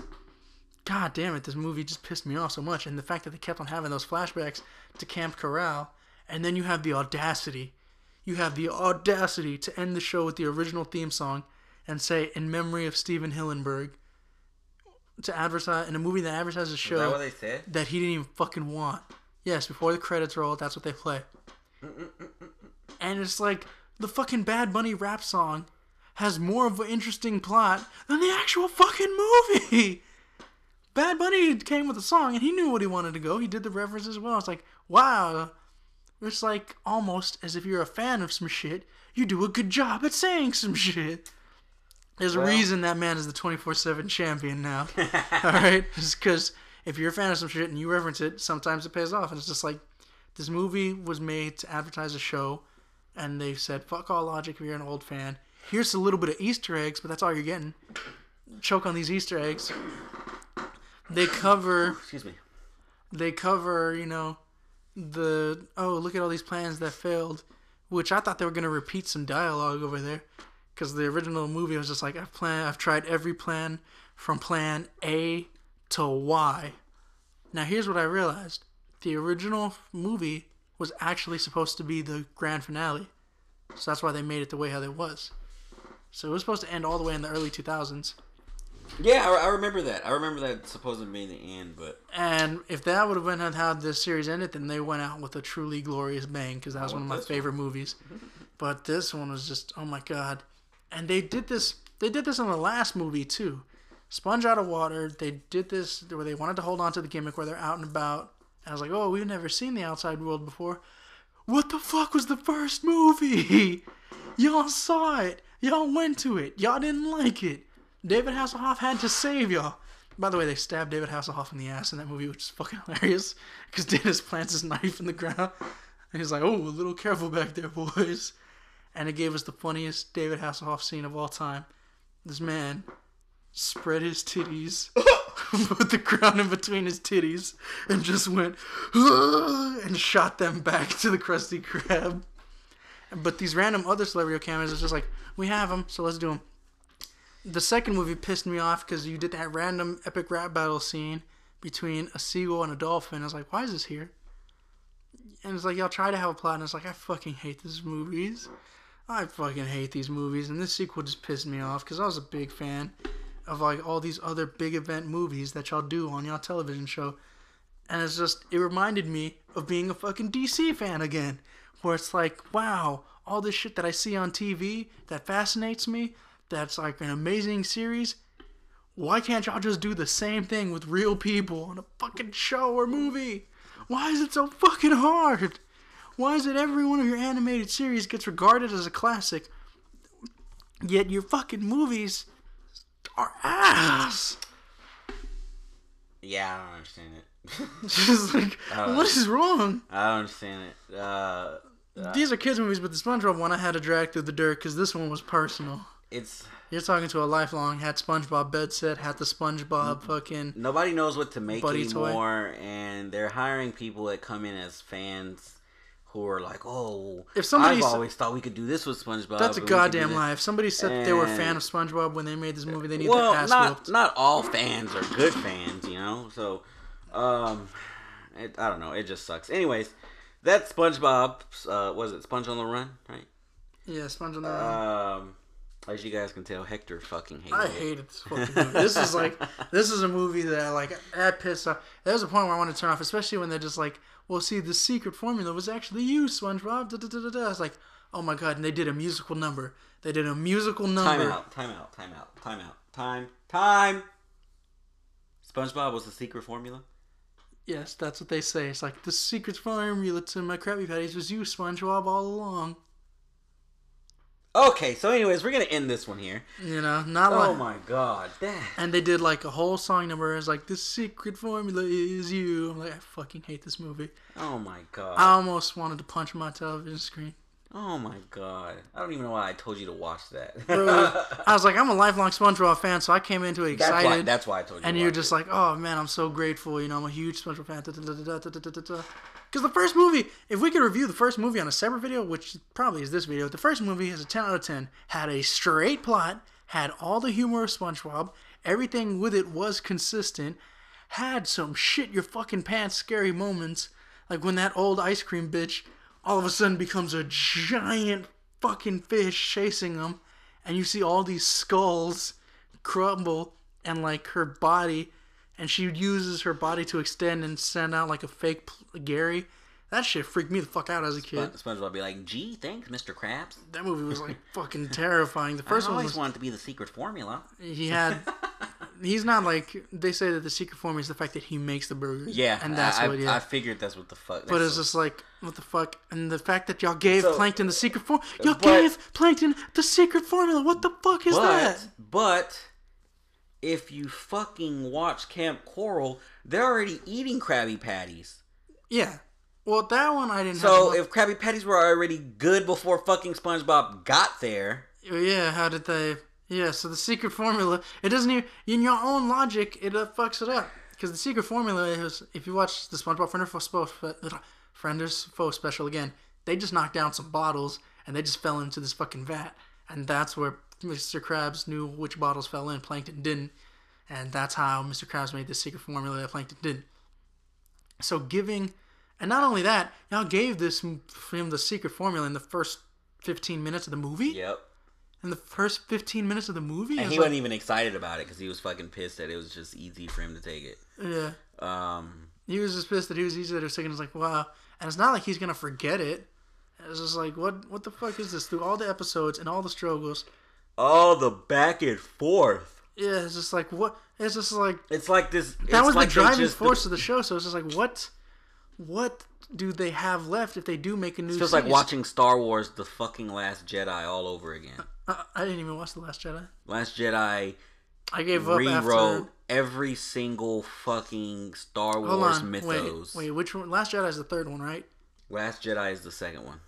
God damn it, this movie just pissed me off so much. And the fact that they kept on having those flashbacks to Camp Coral, and then you have the audacity. you have the audacity to end the show with the original theme song and say "In memory of Stephen Hillenburg" to advertise in a movie that advertises a that show what they said? that he didn't even fucking want. Yes, before the credits roll, that's what they play. And it's like the fucking Bad Bunny rap song has more of an interesting plot than the actual fucking movie. Bad Bunny came with a song and he knew what he wanted to go. He did the reference as well. It's like, wow. It's like almost as if you're a fan of some shit, you do a good job at saying some shit. There's a reason that man is the 24 7 champion now. <laughs> All right? It's because if you're a fan of some shit and you reference it, sometimes it pays off. And it's just like, this movie was made to advertise a show, and they said, fuck all logic if you're an old fan. Here's a little bit of Easter eggs, but that's all you're getting. Choke on these Easter eggs. They cover Excuse me. they cover, you know, the oh look at all these plans that failed, which I thought they were gonna repeat some dialogue over there, because the original movie was just like I've plan I've tried every plan from plan A to Y. Now here's what I realized: the original movie was actually supposed to be the grand finale, so that's why they made it the way how it was. So it was supposed to end all the way in the early 2000s. Yeah, I, I remember that. I remember that supposed to be the end, but And if that would have been how this series ended, then they went out with a truly glorious bang because that was oh, one of my favorite movies. But this one was just oh my god! And they did this. They did this in the last movie too. Sponge out of water. They did this where they wanted to hold on to the gimmick where they're out and about. And I was like, oh, we've never seen the outside world before. What the fuck was the first movie? <laughs> Y'all saw it. Y'all went to it. Y'all didn't like it. David Hasselhoff had to save y'all. By the way, they stabbed David Hasselhoff in the ass in that movie, which is fucking <laughs> hilarious. Because Dennis <laughs> plants his knife in the ground. And he's like, oh, a little careful back there, boys. And it gave us the funniest David Hasselhoff scene of all time. This man spread his titties, <laughs> put the crown in between his titties, and just went, and shot them back to the Krusty Krab. But these random other celebrity cameras is just like, we have them, so let's do them. The second movie pissed me off because you did that random epic rap battle scene between a seagull and a dolphin. I was like, why is this here? And it's like, y'all try to have a plot, and it's like, I fucking hate these movies. I fucking hate these movies, and this sequel just pissed me off because I was a big fan of like all these other big event movies that y'all do on y'all television show. And it's just, it reminded me of being a fucking DC fan again, where it's like, wow, all this shit that I see on TV that fascinates me, that's like an amazing series. Why can't y'all just do the same thing with real people on a fucking show or movie? Why is it so fucking hard? Why is it every one of your animated series gets regarded as a classic, yet your fucking movies are ass? yeah, I don't understand it. <laughs> <laughs> Just like, what is wrong? I don't understand it. Uh, These are kids' movies, but the SpongeBob one I had to drag through the dirt because this one was personal. it's You're talking to a lifelong, had SpongeBob bed set, had the SpongeBob fucking. nobody knows what to make Buddy toy. anymore, and they're hiring people that come in as fans who are like, "Oh, If somebody I've always thought we could do this with SpongeBob." That's a but we could do goddamn lie. If somebody said they were a fan of SpongeBob when they made this movie, they need well, their ass not whooped. not all fans are good fans, you know. So, um, it, I don't know. It just sucks. Anyways, that SpongeBob uh, was it Sponge on the Run, right? Yeah, Sponge on the Run. Um, as you guys can tell, Hector fucking hated I it. hated this fucking movie. This is like <laughs> this is a movie that like that pissed off. There's a point where I want to turn off, especially when they're just like, "Well, see, the secret formula was actually you, SpongeBob." Da, da, da, da, da. I was like, "Oh my god!" And they did a musical number. They did a musical number. Time out, time out, time out, time out, time, time. SpongeBob was the secret formula. Yes, that's what they say. It's like the secret formula to my Krabby Patties was you, SpongeBob, all along. Okay, so anyways, we're gonna end this one here. You know, not Oh like. Oh my god, that And they did like a whole song number. It's like the secret formula is you. I'm like, I fucking hate this movie. Oh my god. I almost wanted to punch my television screen. Oh my god. I don't even know why I told you to watch that. Bro, <laughs> I was like, I'm a lifelong SpongeBob fan, so I came into it that's excited. why. That's why I told you. and you're just it. like, oh man, I'm so grateful. You know, I'm a huge SpongeBob fan. Because the first movie, if we could review the first movie on a separate video, which probably is this video, the first movie is a 10 out of 10. Had a straight plot, had all the humor of SpongeBob, everything with it was consistent, had some shit your fucking pants scary moments, like when that old ice cream bitch all of a sudden becomes a giant fucking fish chasing them, and you see all these skulls crumble and like her body, and she uses her body to extend and send out like a fake Gary. That shit freaked me the fuck out as a kid. Spon- SpongeBob be like, "Gee, thanks, Mr. Krabs." That movie was like <laughs> fucking terrifying. The first I one always was wanted to be the secret formula. he had. <laughs> He's not like they say that the secret formula is the fact that he makes the burgers. Yeah, and that's I, what. Yeah, I figured that's what the fuck. But it's just like, what the fuck? And the fact that y'all gave So- Plankton the secret form, uh, y'all But- gave Plankton the secret formula. What the fuck is but that? but if you fucking watch Camp Coral, they're already eating Krabby Patties. Yeah. Well, that one I didn't. So if Krabby Patties were already good before fucking SpongeBob got there, yeah, how did they? Yeah, so the secret formula, it doesn't even in your own logic, it uh, fucks it up because the secret formula is if you watch the SpongeBob Friend or Foe Spo- Frienders Foe special again, they just knocked down some bottles and they just fell into this fucking vat, and that's where Mr. Krabs knew which bottles fell in, Plankton didn't, and that's how Mr. Krabs made the secret formula that Plankton didn't. So giving, and not only that, y'all gave this him the secret formula in the first fifteen minutes of the movie yep. In the first 15 minutes of the movie. And he like- wasn't even excited about it because he was fucking pissed that it was just easy for him to take it. yeah, Um, he was just pissed that he was easy to take. It's like wow, and it's not like he's gonna forget it. It's just like what what the fuck is this? Through all the episodes and all the struggles, all the back and forth. yeah, it's just like what? It's just like It's like this. that was like the driving force of the show. So it's just like what, what do they have left if they do make a new? It feels like watching Star Wars: The Fucking Last Jedi all over again. Uh, I didn't even watch the Last Jedi. Last Jedi I gave up rewrote after. every single fucking Star Hold Wars on, mythos. wait, wait, which one? Last Jedi is the third one, right? Last Jedi is the second one.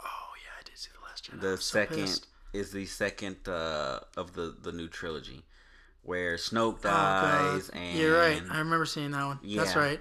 Oh yeah, I did see the Last Jedi. The so second is the second uh, of the the new trilogy, where Snoke Oh, dies and You're right. I remember seeing that one. That's right.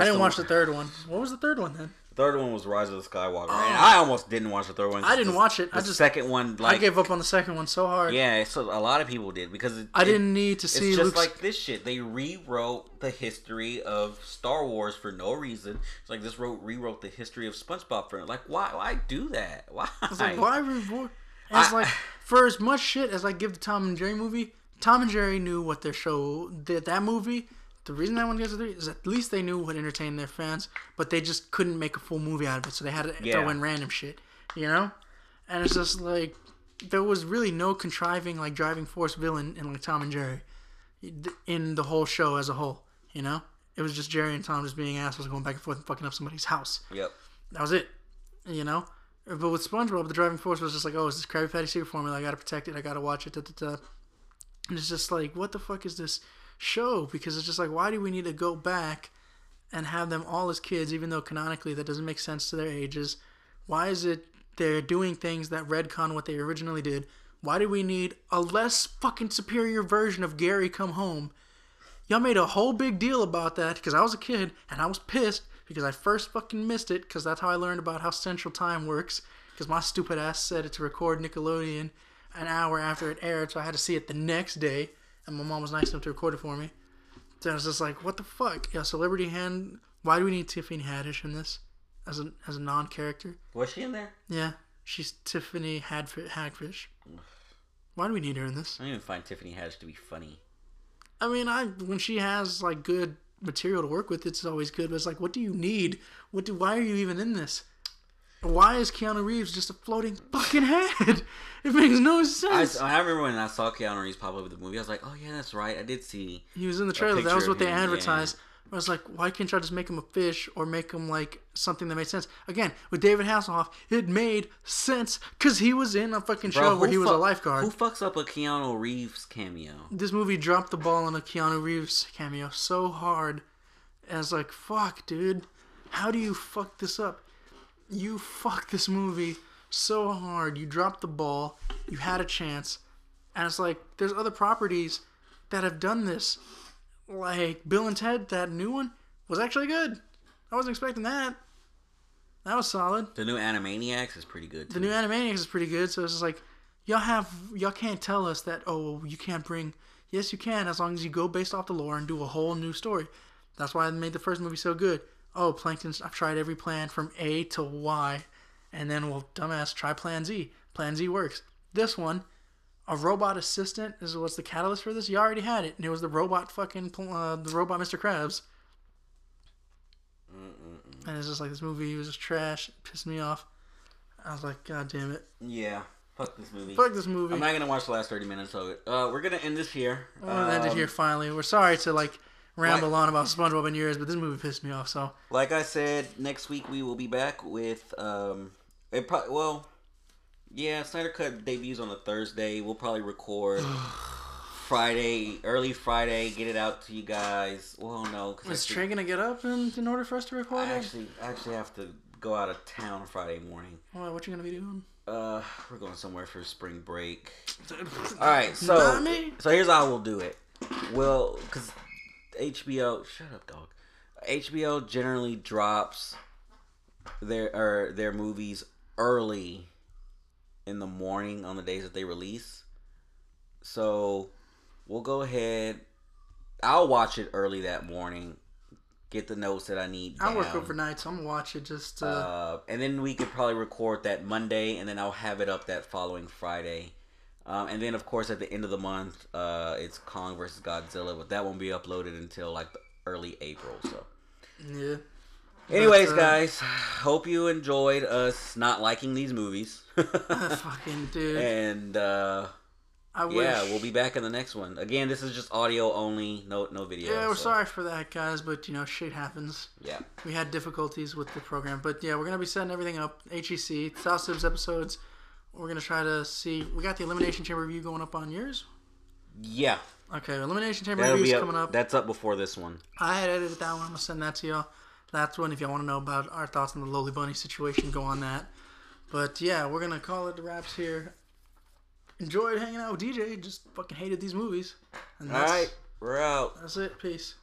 I didn't the watch the third one. What was the third one then? The third one was Rise of the Skywalker, oh. and I almost didn't watch the third one. Oh. I didn't the- watch it. I just- second one, like I gave up on the second one so hard. yeah, so a lot of people did because it, I it- didn't need to see It's just Luke's. like this shit. They rewrote the history of Star Wars for no reason. It's like this wrote rewrote the history of SpongeBob for like why why do that? <laughs> Why? Like why? And it's like for as much shit as I give the Tom and Jerry movie, Tom and Jerry knew what their show did. That movie, the reason that one gets a three is at least they knew what entertained their fans, but they just couldn't make a full movie out of it, so they had to throw in random shit, you know. And it's just like there was really no contriving like driving force villain in like Tom and Jerry in the whole show as a whole, you know. It was just Jerry and Tom just being assholes going back and forth and fucking up somebody's house. Yep. That was it. You know? But with SpongeBob, the driving force was just like, oh, it's this Krabby Patty secret formula. I gotta protect it. I gotta watch it. Da, da, da. And it's just like, what the fuck is this show? Because it's just like, why do we need to go back and have them all as kids, even though canonically that doesn't make sense to their ages? Why is it they're doing things that retcon what they originally did? Why do we need a less fucking superior version of Gary Come Home? Y'all made a whole big deal about that because I was a kid and I was pissed because I first fucking missed it because that's how I learned about how Central Time works because my stupid ass set it to record Nickelodeon an hour after it aired so I had to see it the next day and my mom was nice enough to record it for me. So I was just like, what the fuck? Yeah, Celebrity Hand. Why do we need Tiffany Haddish in this as a as a non character? Was she in there? Yeah, she's Tiffany Hadfi- Hagfish. Why do we need her in this? I don't even find Tiffany Haddish to be funny. I mean, I when she has like good material to work with, it's always good. But it's like, what do you need? What do? Why are you even in this? Why is Keanu Reeves just a floating fucking head? <laughs> It makes no sense. I remember when I saw Keanu Reeves pop up in the movie, I was like, oh yeah, that's right. I did see. he was in the trailer. That was what they advertised. I was like, why can't y'all just make him a fish or make him like something that made sense? Again, with David Hasselhoff, it made sense because he was in a fucking show where he was a lifeguard. Who fucks up a Keanu Reeves cameo? this movie dropped the ball on a Keanu Reeves cameo so hard. And it's like, fuck, dude. How do you fuck this up? You fucked this movie so hard. You dropped the ball. You had a chance. And it's like, there's other properties that have done this. Like Bill and Ted, that new one, was actually good. I wasn't expecting that. That was solid. The new Animaniacs is pretty good. Too. The new Animaniacs is pretty good, so it's just like y'all have y'all can't tell us that oh you can't bring yes you can as long as you go based off the lore and do a whole new story. That's why I made the first movie so good. Oh, Plankton's I've tried every plan from A to Y And then, well, dumbass, try Plan Z. Plan Z works. This one, a robot assistant is what's the catalyst for this. You already had it, and it was the robot fucking uh, the robot Mr. Krabs. And it's just like this movie was just trash. It pissed me off. I was like, God damn it. Yeah. Fuck this movie. Fuck this movie. I'm not gonna watch the last 30 minutes of it. Uh, we're gonna end this here. We're gonna end it Um, here finally. We're sorry to like ramble on about SpongeBob and yours, but this movie pissed me off. So Like I said, next week we will be back with um, it pro- well, yeah, Snyder Cut debuts on a Thursday. We'll probably record <sighs> Friday, early Friday, get it out to you guys. Well, no, is because Trey gonna get up in, in order for us to record I actually I actually have to go out of town Friday morning. What, what you gonna be doing? Uh, we're going somewhere for spring break. <laughs> All right, so so here's how we'll do it. Well, because HBO, shut up, dog. HBO generally drops their or their movies early in the morning on the days that they release. So we'll go ahead. I'll watch it early that morning. Get the notes that I need. I work overnight, so I'm gonna watch it just. Uh, Uh, and then we could probably record that Monday, and then I'll have it up that following Friday. Um, and then, of course, at the end of the month, uh, it's Kong versus Godzilla, but that won't be uploaded until like early April. So, yeah. anyways, But, uh, guys, hope you enjoyed us not liking these movies. <laughs> Fucking dude. and uh, I wish. yeah, we'll be back in the next one. Again, this is just audio only, no no video. Yeah, we're so, sorry for that, guys, but you know, shit happens. Yeah, We had difficulties with the program, but yeah, we're gonna be setting everything up. HEC, South Sibs episodes. We're gonna try to see. We got the elimination chamber review going up on yours. Yeah. Okay, elimination chamber review is coming up. That's up before this one. I had edited that one. I'm gonna send that to y'all. That's one if y'all want to know about our thoughts on the lowly bunny situation. Go on that. But yeah, we're gonna call it the wraps here. Enjoyed hanging out with DJ. Just fucking hated these movies. All right, we're out. That's it. Peace.